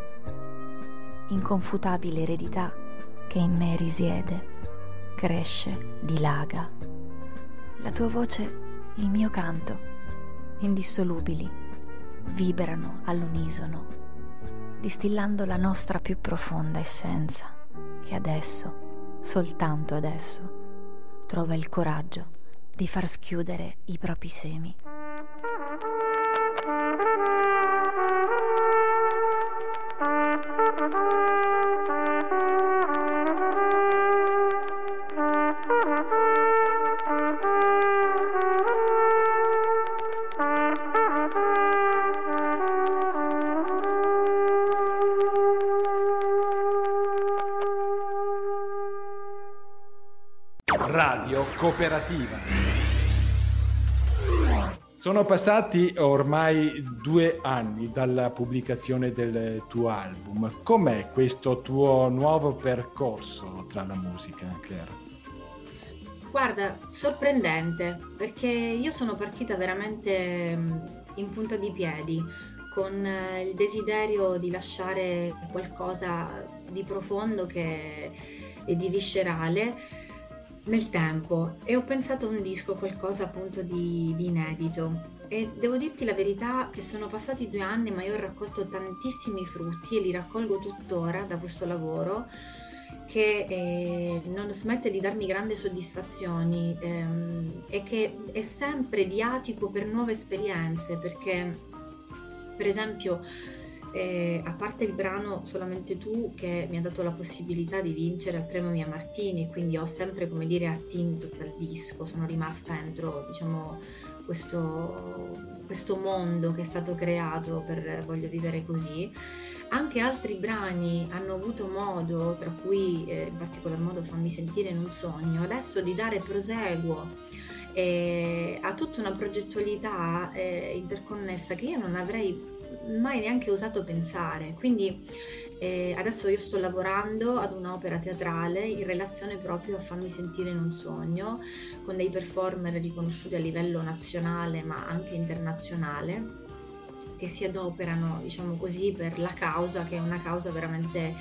inconfutabile eredità che in me risiede, cresce, dilaga. La tua voce, il mio canto, indissolubili, vibrano all'unisono, distillando la nostra più profonda essenza che adesso soltanto adesso, trova il coraggio di far schiudere i propri semi. Cooperativa. Sono passati ormai due anni dalla pubblicazione del tuo album. Com'è questo tuo nuovo percorso tra la musica, Claire? Guarda, sorprendente, perché io sono partita veramente mm, in punta di piedi, con eh, il desiderio di lasciare qualcosa di profondo e di viscerale nel tempo e ho pensato a un disco, qualcosa appunto di, di, inedito. E devo dirti la verità che sono passati due anni ma io ho raccolto tantissimi frutti e li raccolgo tuttora da questo lavoro che eh, non smette di darmi grandi soddisfazioni ehm, e che è sempre viatico per nuove esperienze perché per esempio eh, a parte il brano Solamente tu che mi ha dato la possibilità di vincere al premio Mia Martini, quindi ho sempre, come dire, attinto dal disco, sono rimasta dentro, diciamo, questo, questo mondo che è stato creato per Voglio vivere così. Anche altri brani hanno avuto modo, tra cui eh, in particolar modo Fammi sentire in un sogno, adesso di dare proseguo eh, a tutta una progettualità eh, interconnessa che io non avrei mai neanche osato pensare. Quindi eh, adesso io sto lavorando ad un'opera teatrale in relazione proprio a Fammi sentire in un sogno, con dei performer riconosciuti a livello nazionale ma anche internazionale che si adoperano, diciamo così, per la causa, che è una causa veramente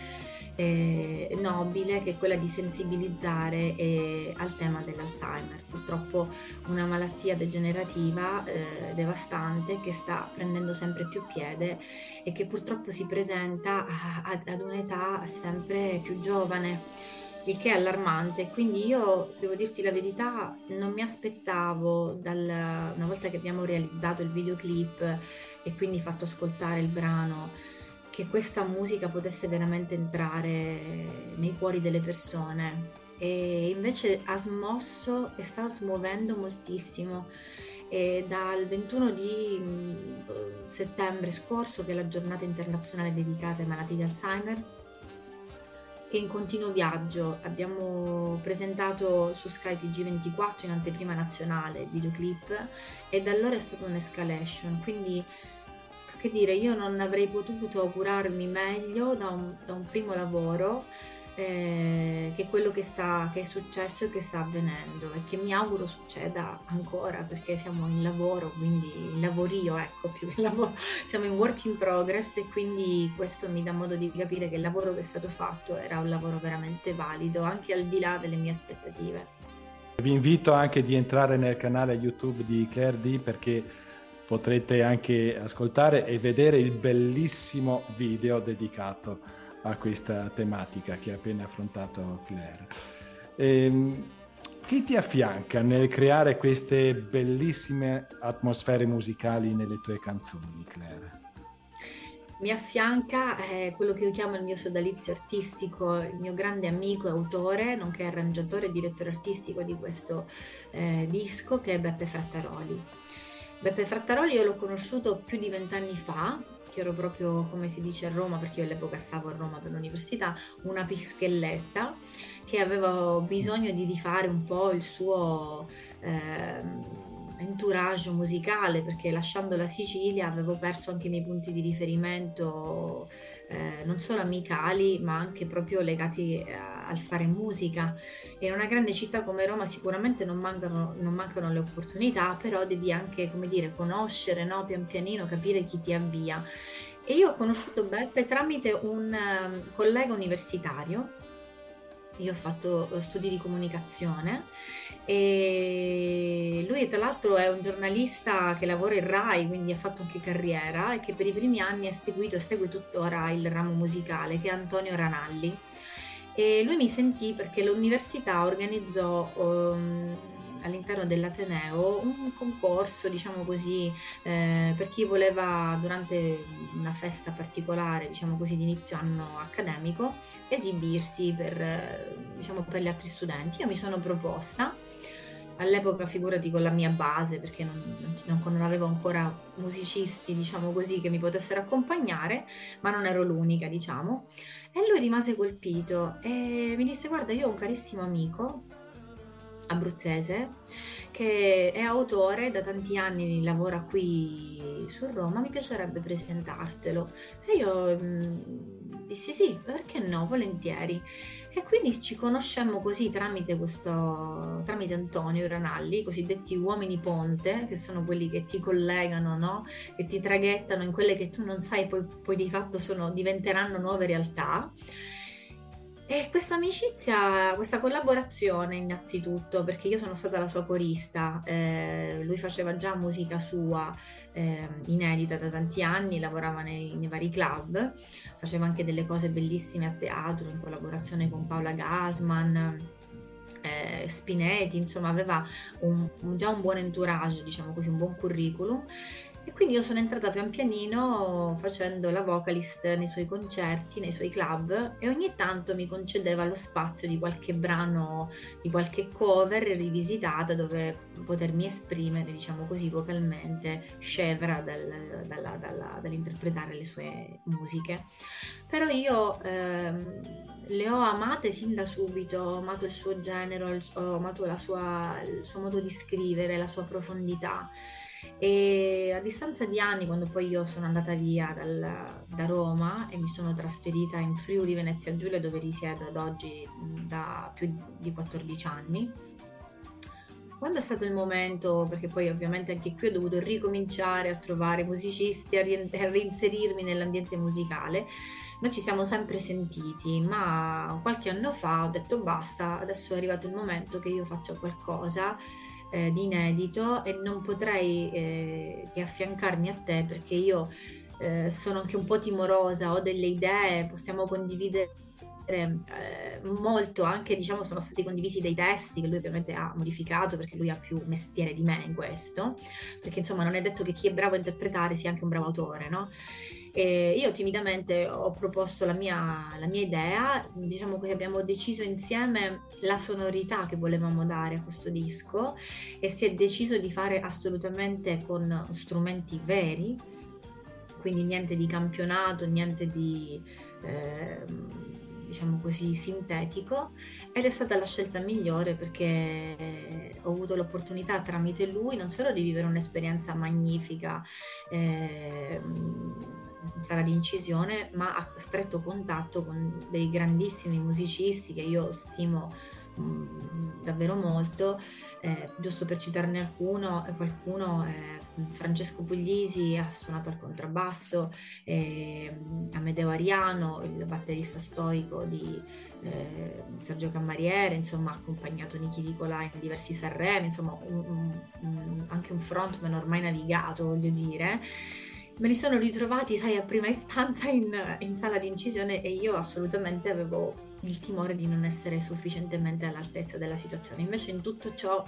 eh, nobile che è quella di sensibilizzare eh, al tema dell'Alzheimer, purtroppo una malattia degenerativa eh, devastante che sta prendendo sempre più piede e che purtroppo si presenta a, a, ad un'età sempre più giovane. il che è allarmante. Quindi io devo dirti la verità, non mi aspettavo dal, una volta che abbiamo realizzato il videoclip e quindi fatto ascoltare il brano che questa musica potesse veramente entrare nei cuori delle persone. E invece ha smosso e sta smuovendo moltissimo. E dal 21 di mm, settembre scorso che è la giornata internazionale dedicata ai malati di Alzheimer che in continuo viaggio abbiamo presentato su Sky TG24 in anteprima nazionale videoclip e da allora è stata un'escalation. Quindi che dire io non avrei potuto augurarmi meglio da un, da un primo lavoro eh, che quello che, sta, che è successo e che sta avvenendo e che mi auguro succeda ancora perché siamo in lavoro, quindi in lavorio, ecco, più che lavoro, (laughs) siamo in work in progress e quindi questo mi dà modo di capire che il lavoro che è stato fatto era un lavoro veramente valido, anche al di là delle mie aspettative. Vi invito anche di entrare nel canale YouTube di Claire D perché potrete anche ascoltare e vedere il bellissimo video dedicato a questa tematica che ha appena affrontato Claire. Ehm, chi ti affianca nel creare queste bellissime atmosfere musicali nelle tue canzoni, Claire? Mi affianca eh, quello che io chiamo il mio sodalizio artistico, il mio grande amico e autore, nonché arrangiatore e direttore artistico di questo eh, disco, che è Beppe Frattaroli. Beppe Frattaroli io l'ho conosciuto più di vent'anni fa, che ero proprio, come si dice a Roma, perché io all'epoca stavo a Roma per l'università, una pischelletta che aveva bisogno di rifare un po' il suo eh, entourage musicale, perché lasciando la Sicilia avevo perso anche i miei punti di riferimento eh, non solo amicali ma anche proprio legati eh, al fare musica. In una grande città come Roma sicuramente non mancano, non mancano le opportunità, però devi anche, come dire, conoscere, no? pian pianino, capire chi ti avvia. E io ho conosciuto Beppe tramite un um, collega universitario io ho fatto studi di comunicazione e lui tra l'altro è un giornalista che lavora in RAI, quindi ha fatto anche carriera e che per i primi anni ha seguito e segue tuttora il ramo musicale che è Antonio Ranalli. E lui mi sentì perché l'università organizzò um, all'interno dell'Ateneo un concorso, diciamo così, eh, per chi voleva durante una festa particolare, diciamo così, di inizio anno accademico, esibirsi per, diciamo, per gli altri studenti. Io mi sono proposta all'epoca figurati con la mia base perché non, non, non, avevo ancora musicisti diciamo così che mi potessero accompagnare ma non ero l'unica diciamo e lui rimase colpito e mi disse guarda io ho un carissimo amico abruzzese che è autore, da tanti anni lavora qui su Roma, mi piacerebbe presentartelo. E io mh, mm, dissi sì, perché no, volentieri. E quindi ci conoscemmo così tramite questo, tramite Antonio Ranalli, i cosiddetti uomini ponte, che sono quelli che ti collegano, no? che ti traghettano in quelle che tu non sai, poi, poi di fatto sono, diventeranno nuove realtà. E questa amicizia, questa collaborazione innanzitutto, perché io sono stata la sua corista, eh, lui faceva già musica sua eh, inedita da tanti anni, lavorava nei, nei, vari club, faceva anche delle cose bellissime a teatro in collaborazione con Paola Gasman. Eh, Spinetti, insomma, aveva un, già un buon entourage, diciamo così, un buon curriculum e quindi io sono entrata pian pianino facendo la vocalist nei suoi concerti, nei suoi club e ogni tanto mi concedeva lo spazio di qualche brano, di qualche cover rivisitata dove potermi esprimere, diciamo così, vocalmente, scevra dal, dalla, dalla, dall'interpretare le sue musiche. Però io ehm, le ho amate sin da subito, ho amato il suo genere, ho amato sua, il suo modo di scrivere, la sua profondità. E a distanza di anni, quando poi io sono andata via dal, da Roma e mi sono trasferita in Friuli Venezia Giulia, dove risiedo ad oggi da più di 14 anni, quando è stato il momento, perché poi ovviamente anche qui ho dovuto ricominciare a trovare musicisti, a reinserirmi nell'ambiente musicale, noi ci siamo sempre sentiti, ma qualche anno fa ho detto basta, adesso è arrivato il momento che io faccia qualcosa eh, di inedito e non potrei eh, che affiancarmi a te perché io eh, sono anche un po' timorosa, ho delle idee, possiamo condividere eh, molto anche, diciamo, sono stati condivisi dei testi che lui ovviamente ha modificato perché lui ha più mestiere di me in questo, perché insomma non è detto che chi è bravo a interpretare sia anche un bravo autore, no? E io timidamente ho proposto la mia, la mia idea, diciamo che abbiamo deciso insieme la sonorità che volevamo dare a questo disco e si è deciso di fare assolutamente con strumenti veri, quindi niente di campionato, niente di... Eh, diciamo così, sintetico. Ed è stata la scelta migliore perché ho avuto l'opportunità tramite lui non solo di vivere un'esperienza magnifica eh, sala di incisione, ma a stretto contatto con dei grandissimi musicisti che io stimo mh, davvero molto, eh, giusto per citarne alcuno, qualcuno eh, Francesco Puglisi ha suonato al contrabbasso, eh, Amedeo Ariano, il batterista storico di eh, Sergio Cammariere, insomma ha accompagnato Nichi Nicolai in diversi Sanremo, insomma un, un, anche un frontman ormai navigato, voglio dire me li sono ritrovati, sai, a prima istanza in, in, sala di incisione e io assolutamente avevo il timore di non essere sufficientemente all'altezza della situazione. Invece in tutto ciò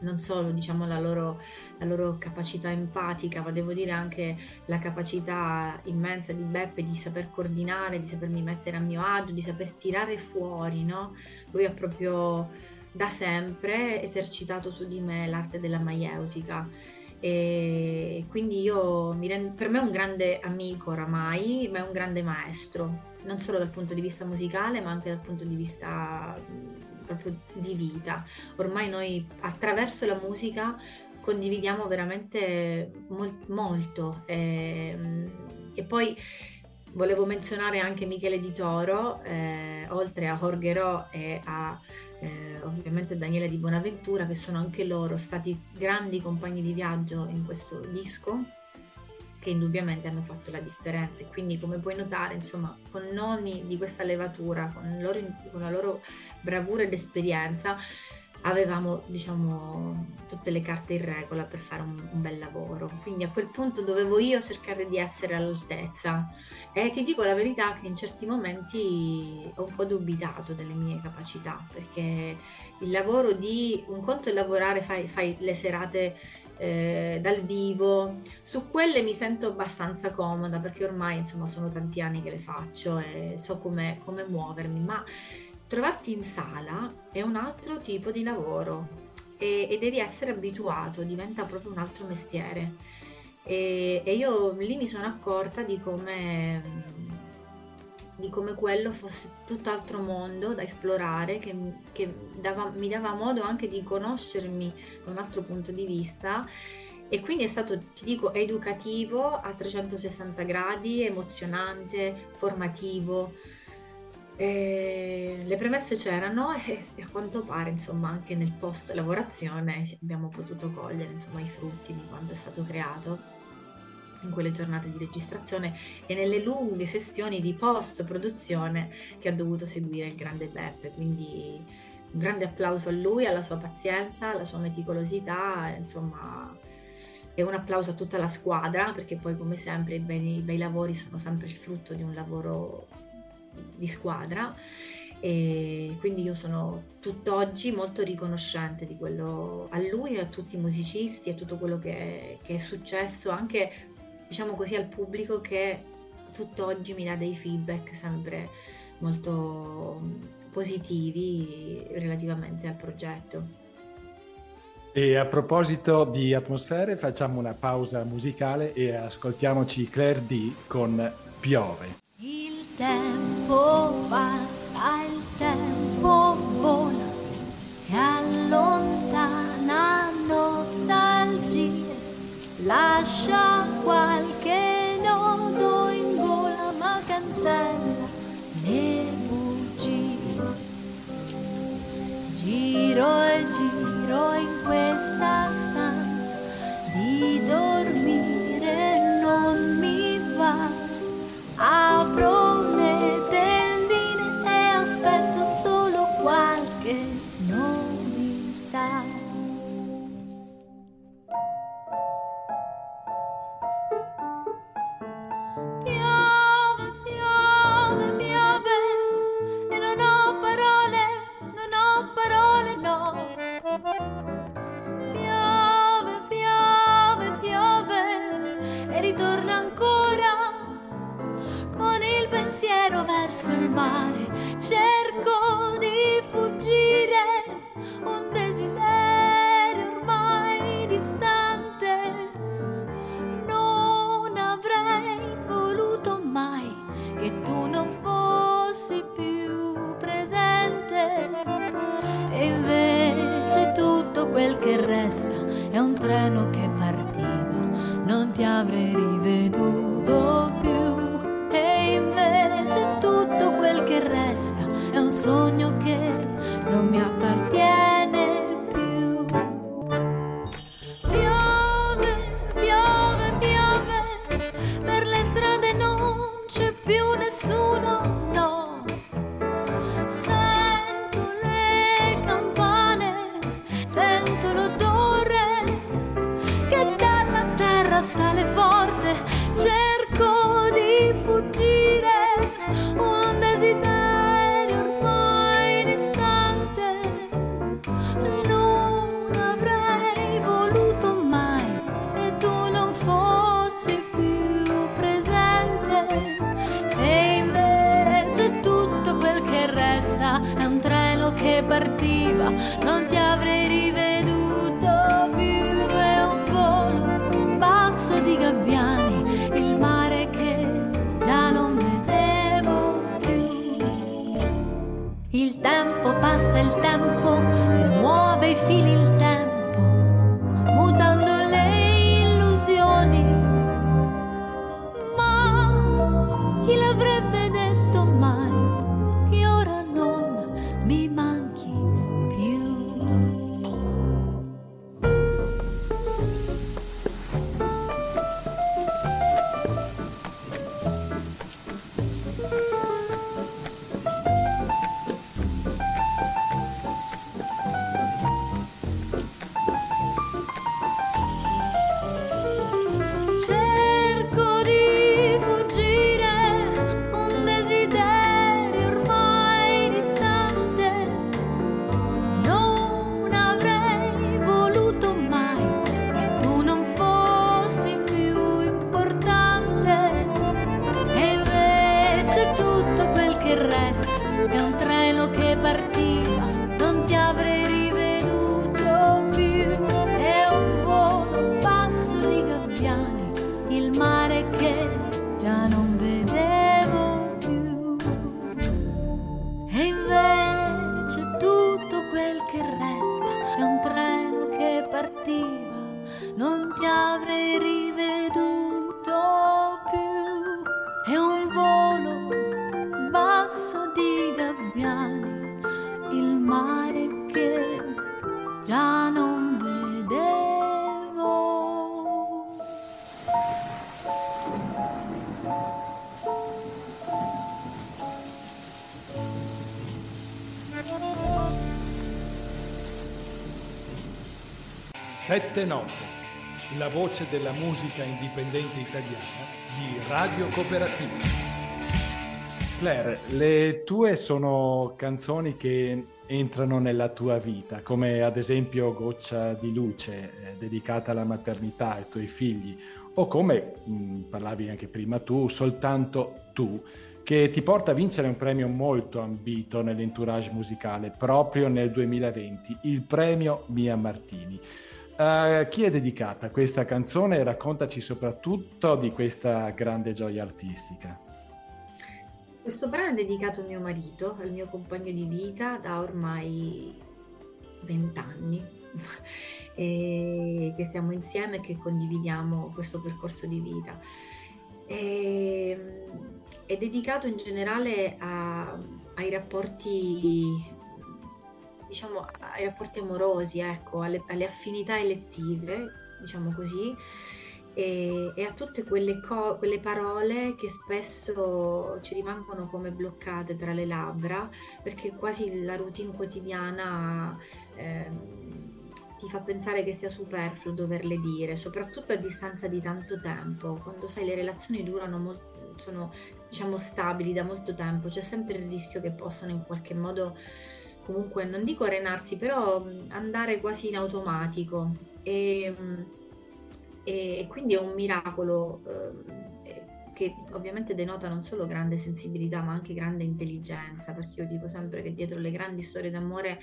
non solo diciamo la loro, la loro capacità empatica, ma devo dire anche la capacità immensa di Beppe di saper coordinare, di sapermi mettere a mio agio, di saper tirare fuori, no? Lui ha proprio da sempre esercitato su di me l'arte della maieutica e quindi io rendo, per me è un grande amico oramai, ma è un grande maestro, non solo dal punto di vista musicale, ma anche dal punto di vista proprio di vita. Ormai noi attraverso la musica condividiamo veramente mol- molto e, ehm, e, poi volevo menzionare anche Michele Di Toro, eh, oltre a Jorgerò e a eh, ovviamente Daniele Di Bonaventura, che sono anche loro stati grandi compagni di viaggio in questo disco che indubbiamente hanno fatto la differenza. E quindi come puoi notare insomma con nomi di questa levatura con, loro, con la loro bravura ed esperienza avevamo diciamo tutte le carte in regola per fare un, un, bel lavoro. Quindi a quel punto dovevo io cercare di essere all'altezza. E ti dico la verità che in certi momenti ho un po' dubitato delle mie capacità perché il lavoro di un conto è lavorare fai, fai le serate eh, dal vivo, su quelle mi sento abbastanza comoda perché ormai insomma sono tanti anni che le faccio e so come, muovermi, ma trovarti in sala è un altro tipo di lavoro e, e devi essere abituato, diventa proprio un altro mestiere. E, e io lì mi sono accorta di come di come quello fosse tutt'altro mondo da esplorare, che, che dava, mi dava modo anche di conoscermi da un altro punto di vista e quindi è stato, ti dico, educativo a 360 gradi, emozionante, formativo. E le premesse c'erano (laughs) e a quanto pare, insomma, anche nel post lavorazione abbiamo potuto cogliere insomma, i frutti di quanto è stato creato in quelle giornate di registrazione e nelle lunghe sessioni di post produzione che ha dovuto seguire il grande Beppe. Quindi un grande applauso a lui, alla sua pazienza, alla sua meticolosità, insomma, e un applauso a tutta la squadra perché poi come sempre i bei, i bei lavori sono sempre il frutto di un lavoro di squadra e quindi io sono tutt'oggi molto riconoscente di quello a lui e a tutti i musicisti e tutto quello che, che è successo anche diciamo così, al pubblico che tutt'oggi mi dà dei feedback sempre molto positivi relativamente al progetto. E a proposito di atmosfere, facciamo una pausa musicale e ascoltiamoci Claire D con Piove. Tempo passa, il tempo vola e allontana nostalgie lascia qualche nodo in gola ma cancella le bugie. Giro e giro in questa stanza di dormire non mi va. Apro verso il mare, cerco il mare che già non vedevo Sette note, la voce della musica indipendente italiana di Radio Cooperativa. Claire, le tue sono canzoni che entrano nella tua vita, come ad esempio Goccia di luce, eh, dedicata alla maternità ai tuoi figli, o come mh, parlavi anche prima tu, soltanto tu, che ti porta a vincere un premio molto ambito nell'entourage musicale proprio nel 2020, il premio Mia Martini. A chi è dedicata questa canzone? Raccontaci soprattutto di questa grande gioia artistica. Questo brano è dedicato a mio marito, al mio compagno di vita da ormai vent'anni, (laughs) e che siamo insieme e che condividiamo questo percorso di vita. E, è dedicato in generale a- ai rapporti, diciamo, ai rapporti amorosi, ecco, alle, alle affinità elettive, diciamo così, e, e a tutte quelle, co- quelle parole che spesso ci rimangono come bloccate tra le labbra, perché quasi la routine quotidiana ehm, ti fa pensare che sia superfluo doverle dire, soprattutto a distanza di tanto tempo, quando sai le relazioni durano molto, sono diciamo stabili da molto tempo, c'è sempre il rischio che possano in qualche modo comunque non dico arenarsi, però andare quasi in automatico e, e quindi è un miracolo eh, che ovviamente denota non solo grande sensibilità ma anche grande intelligenza, perché io dico sempre che dietro le grandi storie d'amore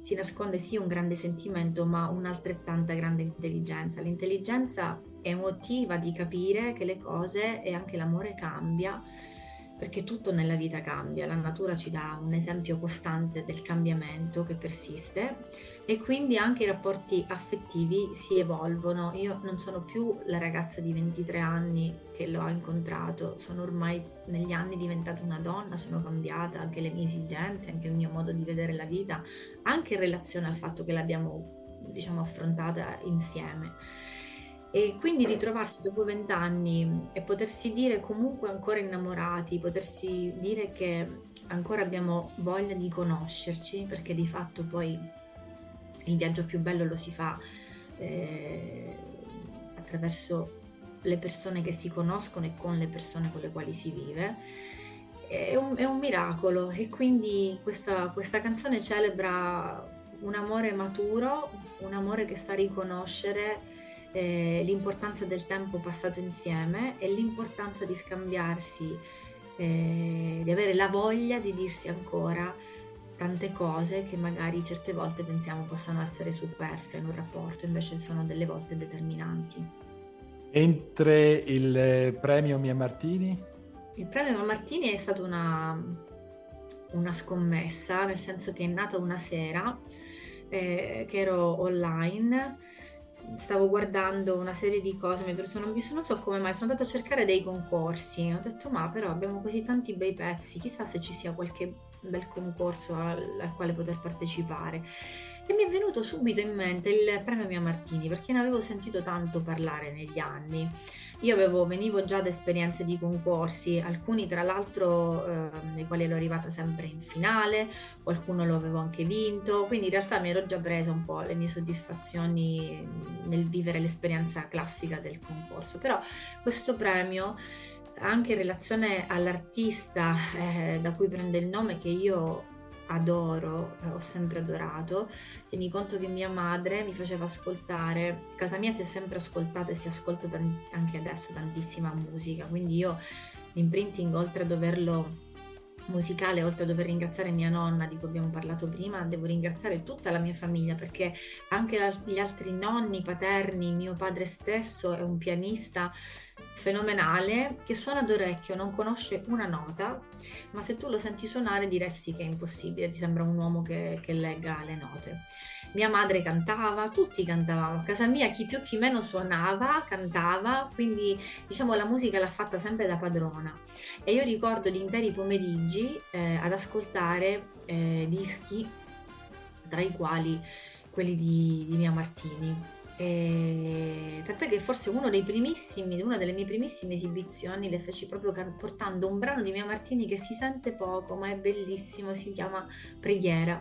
si nasconde sì un grande sentimento ma un'altrettanta grande intelligenza. L'intelligenza emotiva di capire che le cose e anche l'amore cambia perché tutto nella vita cambia, la natura ci dà un esempio costante del cambiamento che persiste e quindi anche i rapporti affettivi si evolvono. Io non sono più la ragazza di 23 anni che l'ho incontrato, sono ormai negli anni diventata una donna, sono cambiata anche le mie esigenze, anche il mio modo di vedere la vita, anche in relazione al fatto che l'abbiamo diciamo affrontata insieme. E quindi ritrovarsi dopo vent'anni e potersi dire comunque ancora innamorati, potersi dire che ancora abbiamo voglia di conoscerci, perché di fatto poi il viaggio più bello lo si fa eh, attraverso le persone che si conoscono e con le persone con le quali si vive. È un, è un miracolo e quindi questa, questa canzone celebra un amore maturo, un amore che sa riconoscere eh, l'importanza del tempo passato insieme e l'importanza di scambiarsi, eh, di avere la voglia di dirsi ancora tante cose che magari certe volte pensiamo possano essere superflue in un rapporto, invece sono delle volte determinanti. Mentre il premio Mia Martini? Il premio Mia Martini è stata una, una scommessa, nel senso che è nata una sera eh, che ero online stavo guardando una serie di cose, mi sono, non so come mai, sono andata a cercare dei concorsi, ho detto ma però abbiamo così tanti bei pezzi, chissà se ci sia qualche bel concorso al, al quale poter partecipare. E mi è venuto subito in mente il premio Mia Martini perché ne avevo sentito tanto parlare negli anni. Io avevo, venivo già da esperienze di concorsi, alcuni tra l'altro eh, nei quali ero arrivata sempre in finale, qualcuno lo avevo anche vinto, quindi in realtà mi ero già presa un po' le mie soddisfazioni nel vivere l'esperienza classica del concorso. Però questo premio anche in relazione all'artista eh, da cui prende il nome che io adoro, eh, ho sempre adorato. Tieni conto che mia madre mi faceva ascoltare, casa mia si è sempre ascoltata e si ascolta anche adesso tantissima musica, quindi io l'imprinting oltre a doverlo musicale, oltre a dover ringraziare mia nonna di cui abbiamo parlato prima, devo ringraziare tutta la mia famiglia perché anche gli altri nonni paterni, mio padre stesso è un pianista fenomenale che suona d'orecchio, non conosce una nota, ma se tu lo senti suonare diresti che è impossibile, ti sembra un uomo che, che legga le note. Mia madre cantava, tutti cantavamo, a casa mia chi più chi meno suonava, cantava, quindi diciamo la musica l'ha fatta sempre da padrona. E io ricordo gli interi pomeriggi eh, ad ascoltare eh, dischi, tra i quali quelli di, di Mia Martini e... Tant'è che forse uno dei primissimi, una delle mie primissime esibizioni le feci proprio portando un brano di Mia Martini che si sente poco ma è bellissimo, si chiama Preghiera.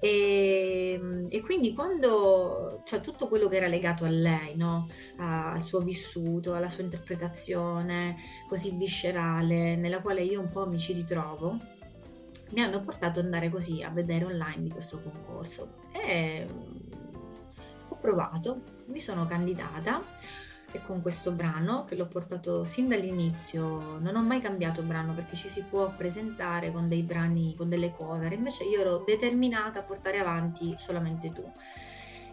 E, e, quindi quando cioè, tutto quello che era legato a lei, no? al suo vissuto, alla sua interpretazione così viscerale, nella quale io un po' mi ci ritrovo, mi hanno portato ad andare così a vedere online di questo concorso. E provato, mi sono candidata e con questo brano che l'ho portato sin dall'inizio, non ho mai cambiato brano perché ci si può presentare con dei brani, con delle cover, invece io ero determinata a portare avanti solamente tu.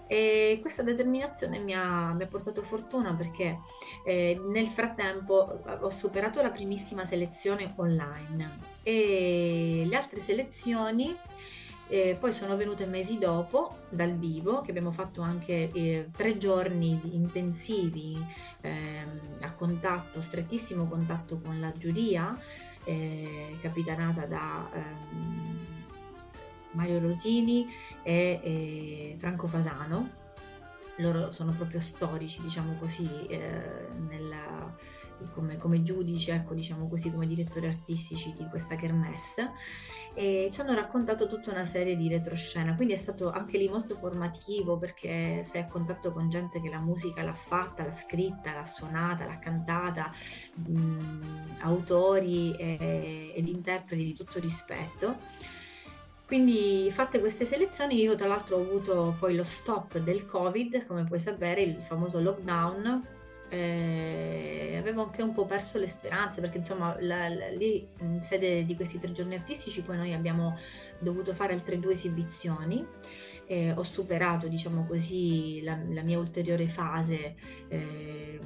E questa determinazione mi ha, mi ha portato fortuna perché eh, nel frattempo ho superato la primissima selezione online. E le altre selezioni e poi sono venute mesi dopo dal vivo, che abbiamo fatto anche eh, tre giorni intensivi eh, a contatto, strettissimo contatto con la giuria, eh, capitanata da ehm, Mario Rosini e Franco Fasano. Loro sono proprio storici, diciamo così, eh, nella come, come giudici, ecco, diciamo così, come direttori artistici di questa kermesse e ci hanno raccontato tutta una serie di retroscena, quindi è stato anche lì molto formativo perché sei a contatto con gente che la musica l'ha fatta, l'ha scritta, l'ha suonata, l'ha cantata, mh, autori e, ed interpreti di tutto rispetto. Quindi fatte queste selezioni io tra l'altro ho avuto poi lo stop del Covid, come puoi sapere, il famoso lockdown eh, avevo anche un po' perso le speranze perché insomma la, la, lì in sede di questi tre giorni artistici poi noi abbiamo dovuto fare altre due esibizioni eh, ho superato diciamo così la, la mia ulteriore fase eh,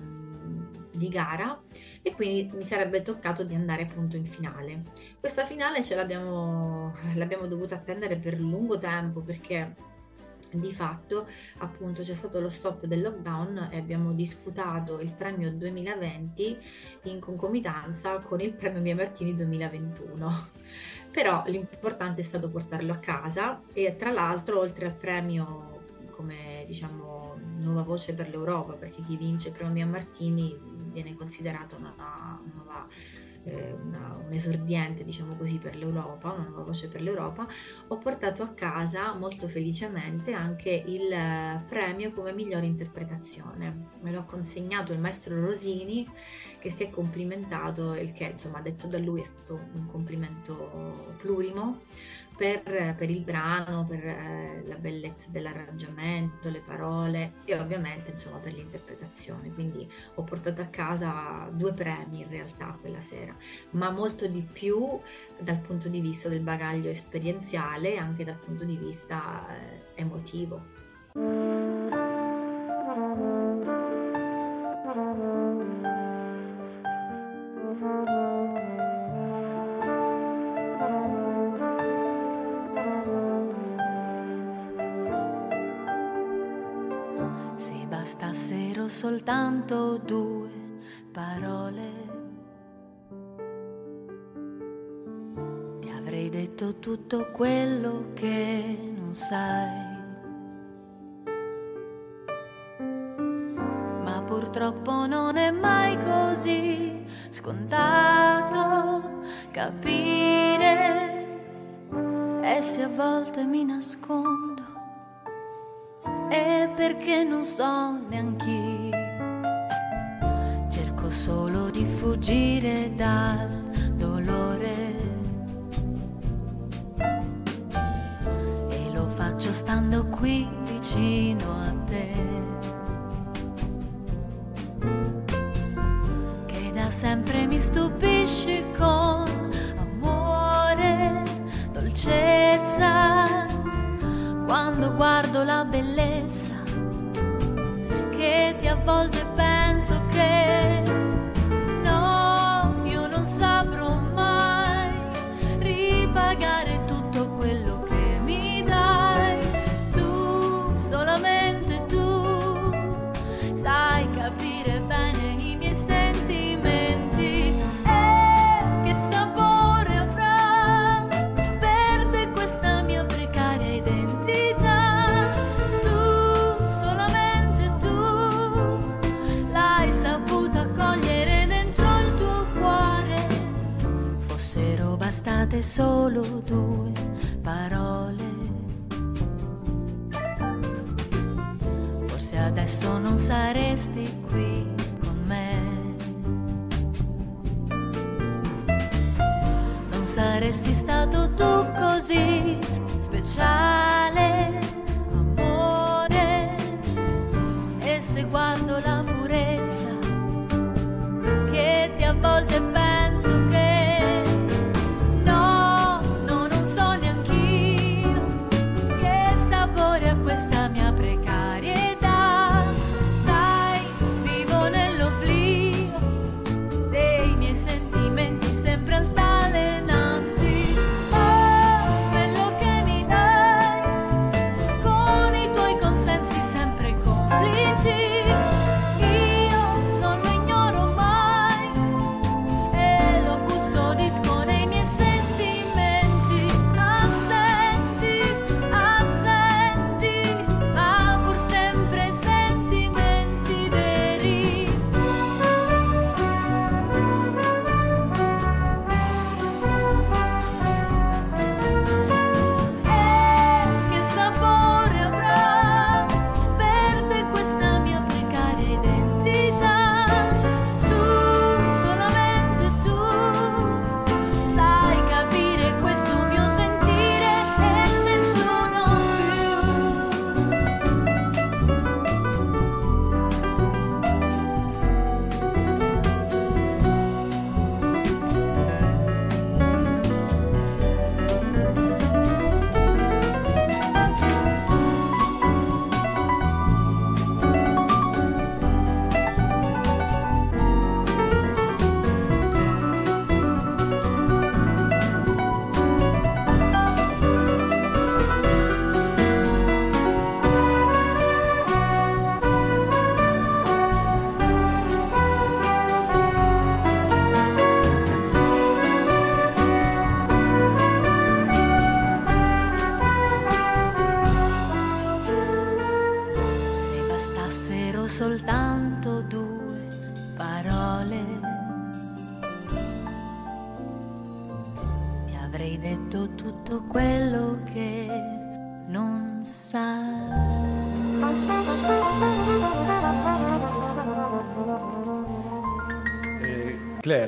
di gara e quindi mi sarebbe toccato di andare appunto in finale. Questa finale ce l'abbiamo, l'abbiamo dovuta attendere per lungo tempo perché di fatto appunto c'è stato lo stop del lockdown e abbiamo disputato il premio 2020 in concomitanza con il premio Mia Martini 2021 però l'importante è stato portarlo a casa e tra l'altro oltre al premio come diciamo nuova voce per l'Europa perché chi vince il premio Mia Martini viene considerato una, nuova eh, una, un esordiente, diciamo così, per l'Europa, una nuova voce per l'Europa, ho portato a casa molto felicemente anche il eh, premio come migliore interpretazione. Me l'ho consegnato il maestro Rosini che si è complimentato, il che insomma detto da lui è stato un complimento plurimo per, per, il brano, per eh, la bellezza dell'arrangiamento, le parole e ovviamente insomma per l'interpretazione. Quindi ho portato a casa due premi in realtà quella sera, ma molto di più dal punto di vista del bagaglio esperienziale e anche dal punto di vista eh, emotivo. soltanto due parole. Detto tutto quello che non sai. Ma purtroppo non è mai così scontato capire. E se a volte mi nascondo è perché non so neanch'io qui vicino a te. Che da sempre mi stupisci con amore, dolcezza, quando guardo la bellezza che ti avvolge solo due parole. Forse adesso non saresti qui con me. Non saresti stato tu così speciale,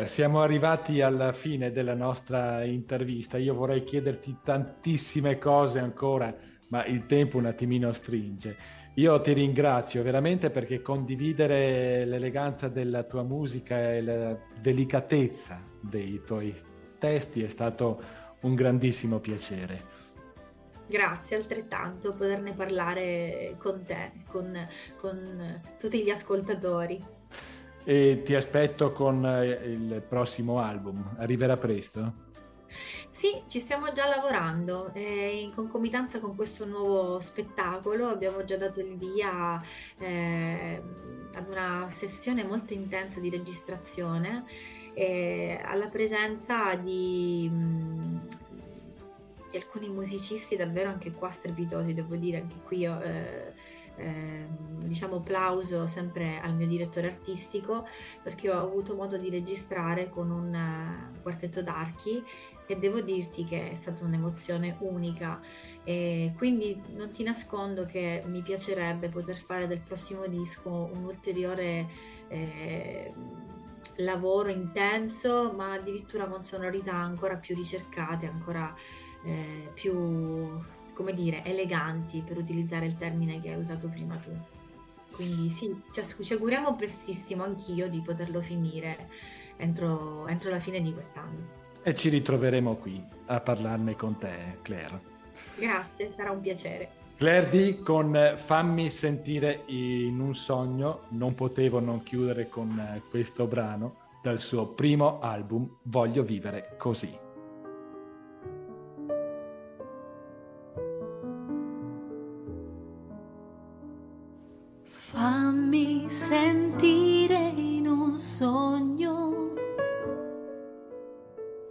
Claire, siamo arrivati alla fine della nostra intervista. Io vorrei chiederti tantissime cose ancora, ma il tempo un attimino stringe. Io ti ringrazio veramente perché condividere l'eleganza della tua musica e la delicatezza dei tuoi testi è stato un grandissimo piacere. Grazie altrettanto poterne parlare con te, con, con tutti gli ascoltatori. E ti aspetto con il prossimo album. Arriverà presto? Sì, ci stiamo già lavorando eh, in concomitanza con questo nuovo spettacolo. Abbiamo già dato il via eh, ad una sessione molto intensa di registrazione eh, alla presenza di, di, alcuni musicisti davvero anche qua strepitosi, devo dire, anche qui io, eh, diciamo plauso sempre al mio direttore artistico perché ho avuto modo di registrare con un uh, quartetto d'archi e devo dirti che è stata un'emozione unica. E quindi non ti nascondo che mi piacerebbe poter fare del prossimo disco un ulteriore eh, lavoro intenso ma addirittura con sonorità ancora più ricercate ancora eh, più come dire eleganti per utilizzare il termine che hai usato prima tu quindi sì ci auguriamo prestissimo anch'io di poterlo finire entro, entro la fine di quest'anno e ci ritroveremo qui a parlarne con te, Claire. Grazie, sarà un piacere. Claire D con Fammi sentire in un sogno, non potevo non chiudere con questo brano dal suo primo album Voglio vivere così. Fammi sentire in un sogno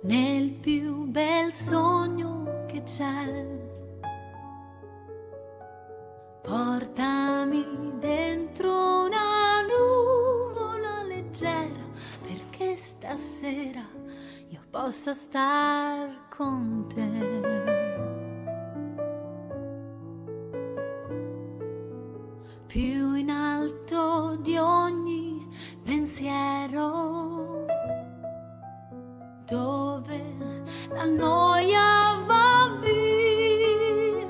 nel più bel sogno che c'è. Portami dentro una nuvola leggera perché stasera io possa star con te. Più in alto di ogni pensiero dove la noia va via.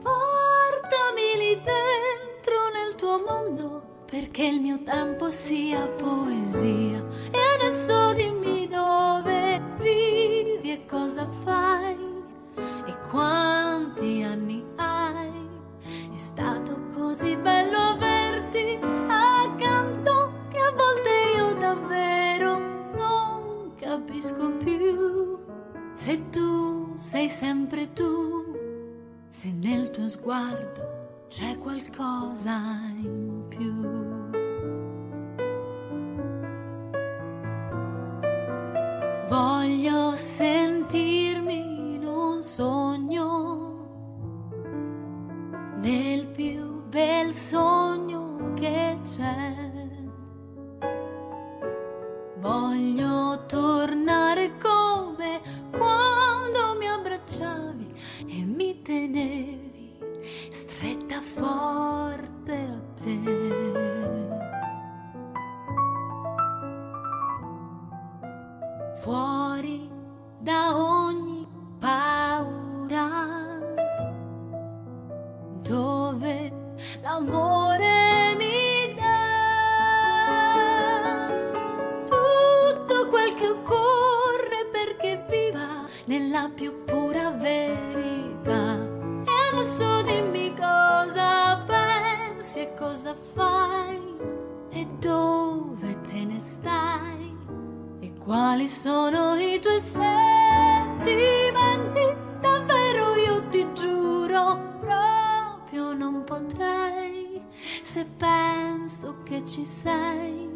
Portami lì dentro nel tuo mondo perché il mio tempo sia poesia. E adesso dimmi dove vivi e cosa fai e quanti anni così bello averti accanto che a volte io davvero non capisco più se tu sei sempre tu, se nel tuo sguardo c'è qualcosa in più. Voglio sentirmi in un sogno, nel più bel sogno che c'è. Voglio tornare come quando mi abbracciavi e mi tenevi stretta forte a te. Fuori cosa fai e dove te ne stai e quali sono i tuoi sentimenti. Davvero io ti giuro, proprio non potrei se penso che ci sei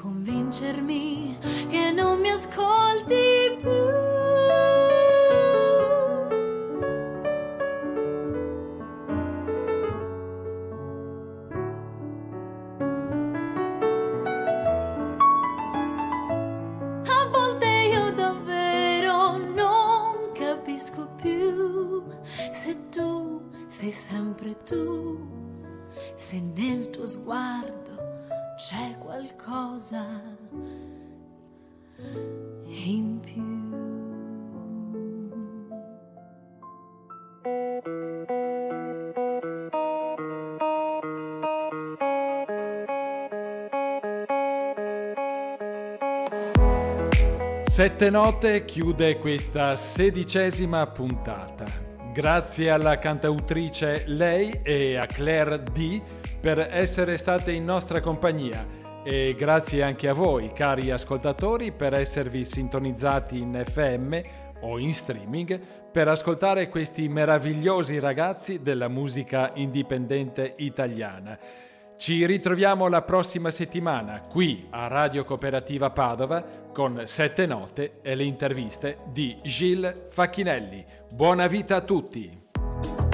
convincermi che non mi ascolti più. Sette Note chiude questa sedicesima puntata. Grazie alla cantautrice Lei e a Claire D per essere state in nostra compagnia e grazie anche a voi, cari ascoltatori, per esservi sintonizzati in FM o in streaming per ascoltare questi meravigliosi ragazzi della musica indipendente italiana. Ci ritroviamo la prossima settimana qui a Radio Cooperativa Padova con Sette Note e le interviste di Gilles Facchinelli. Buona vita a tutti!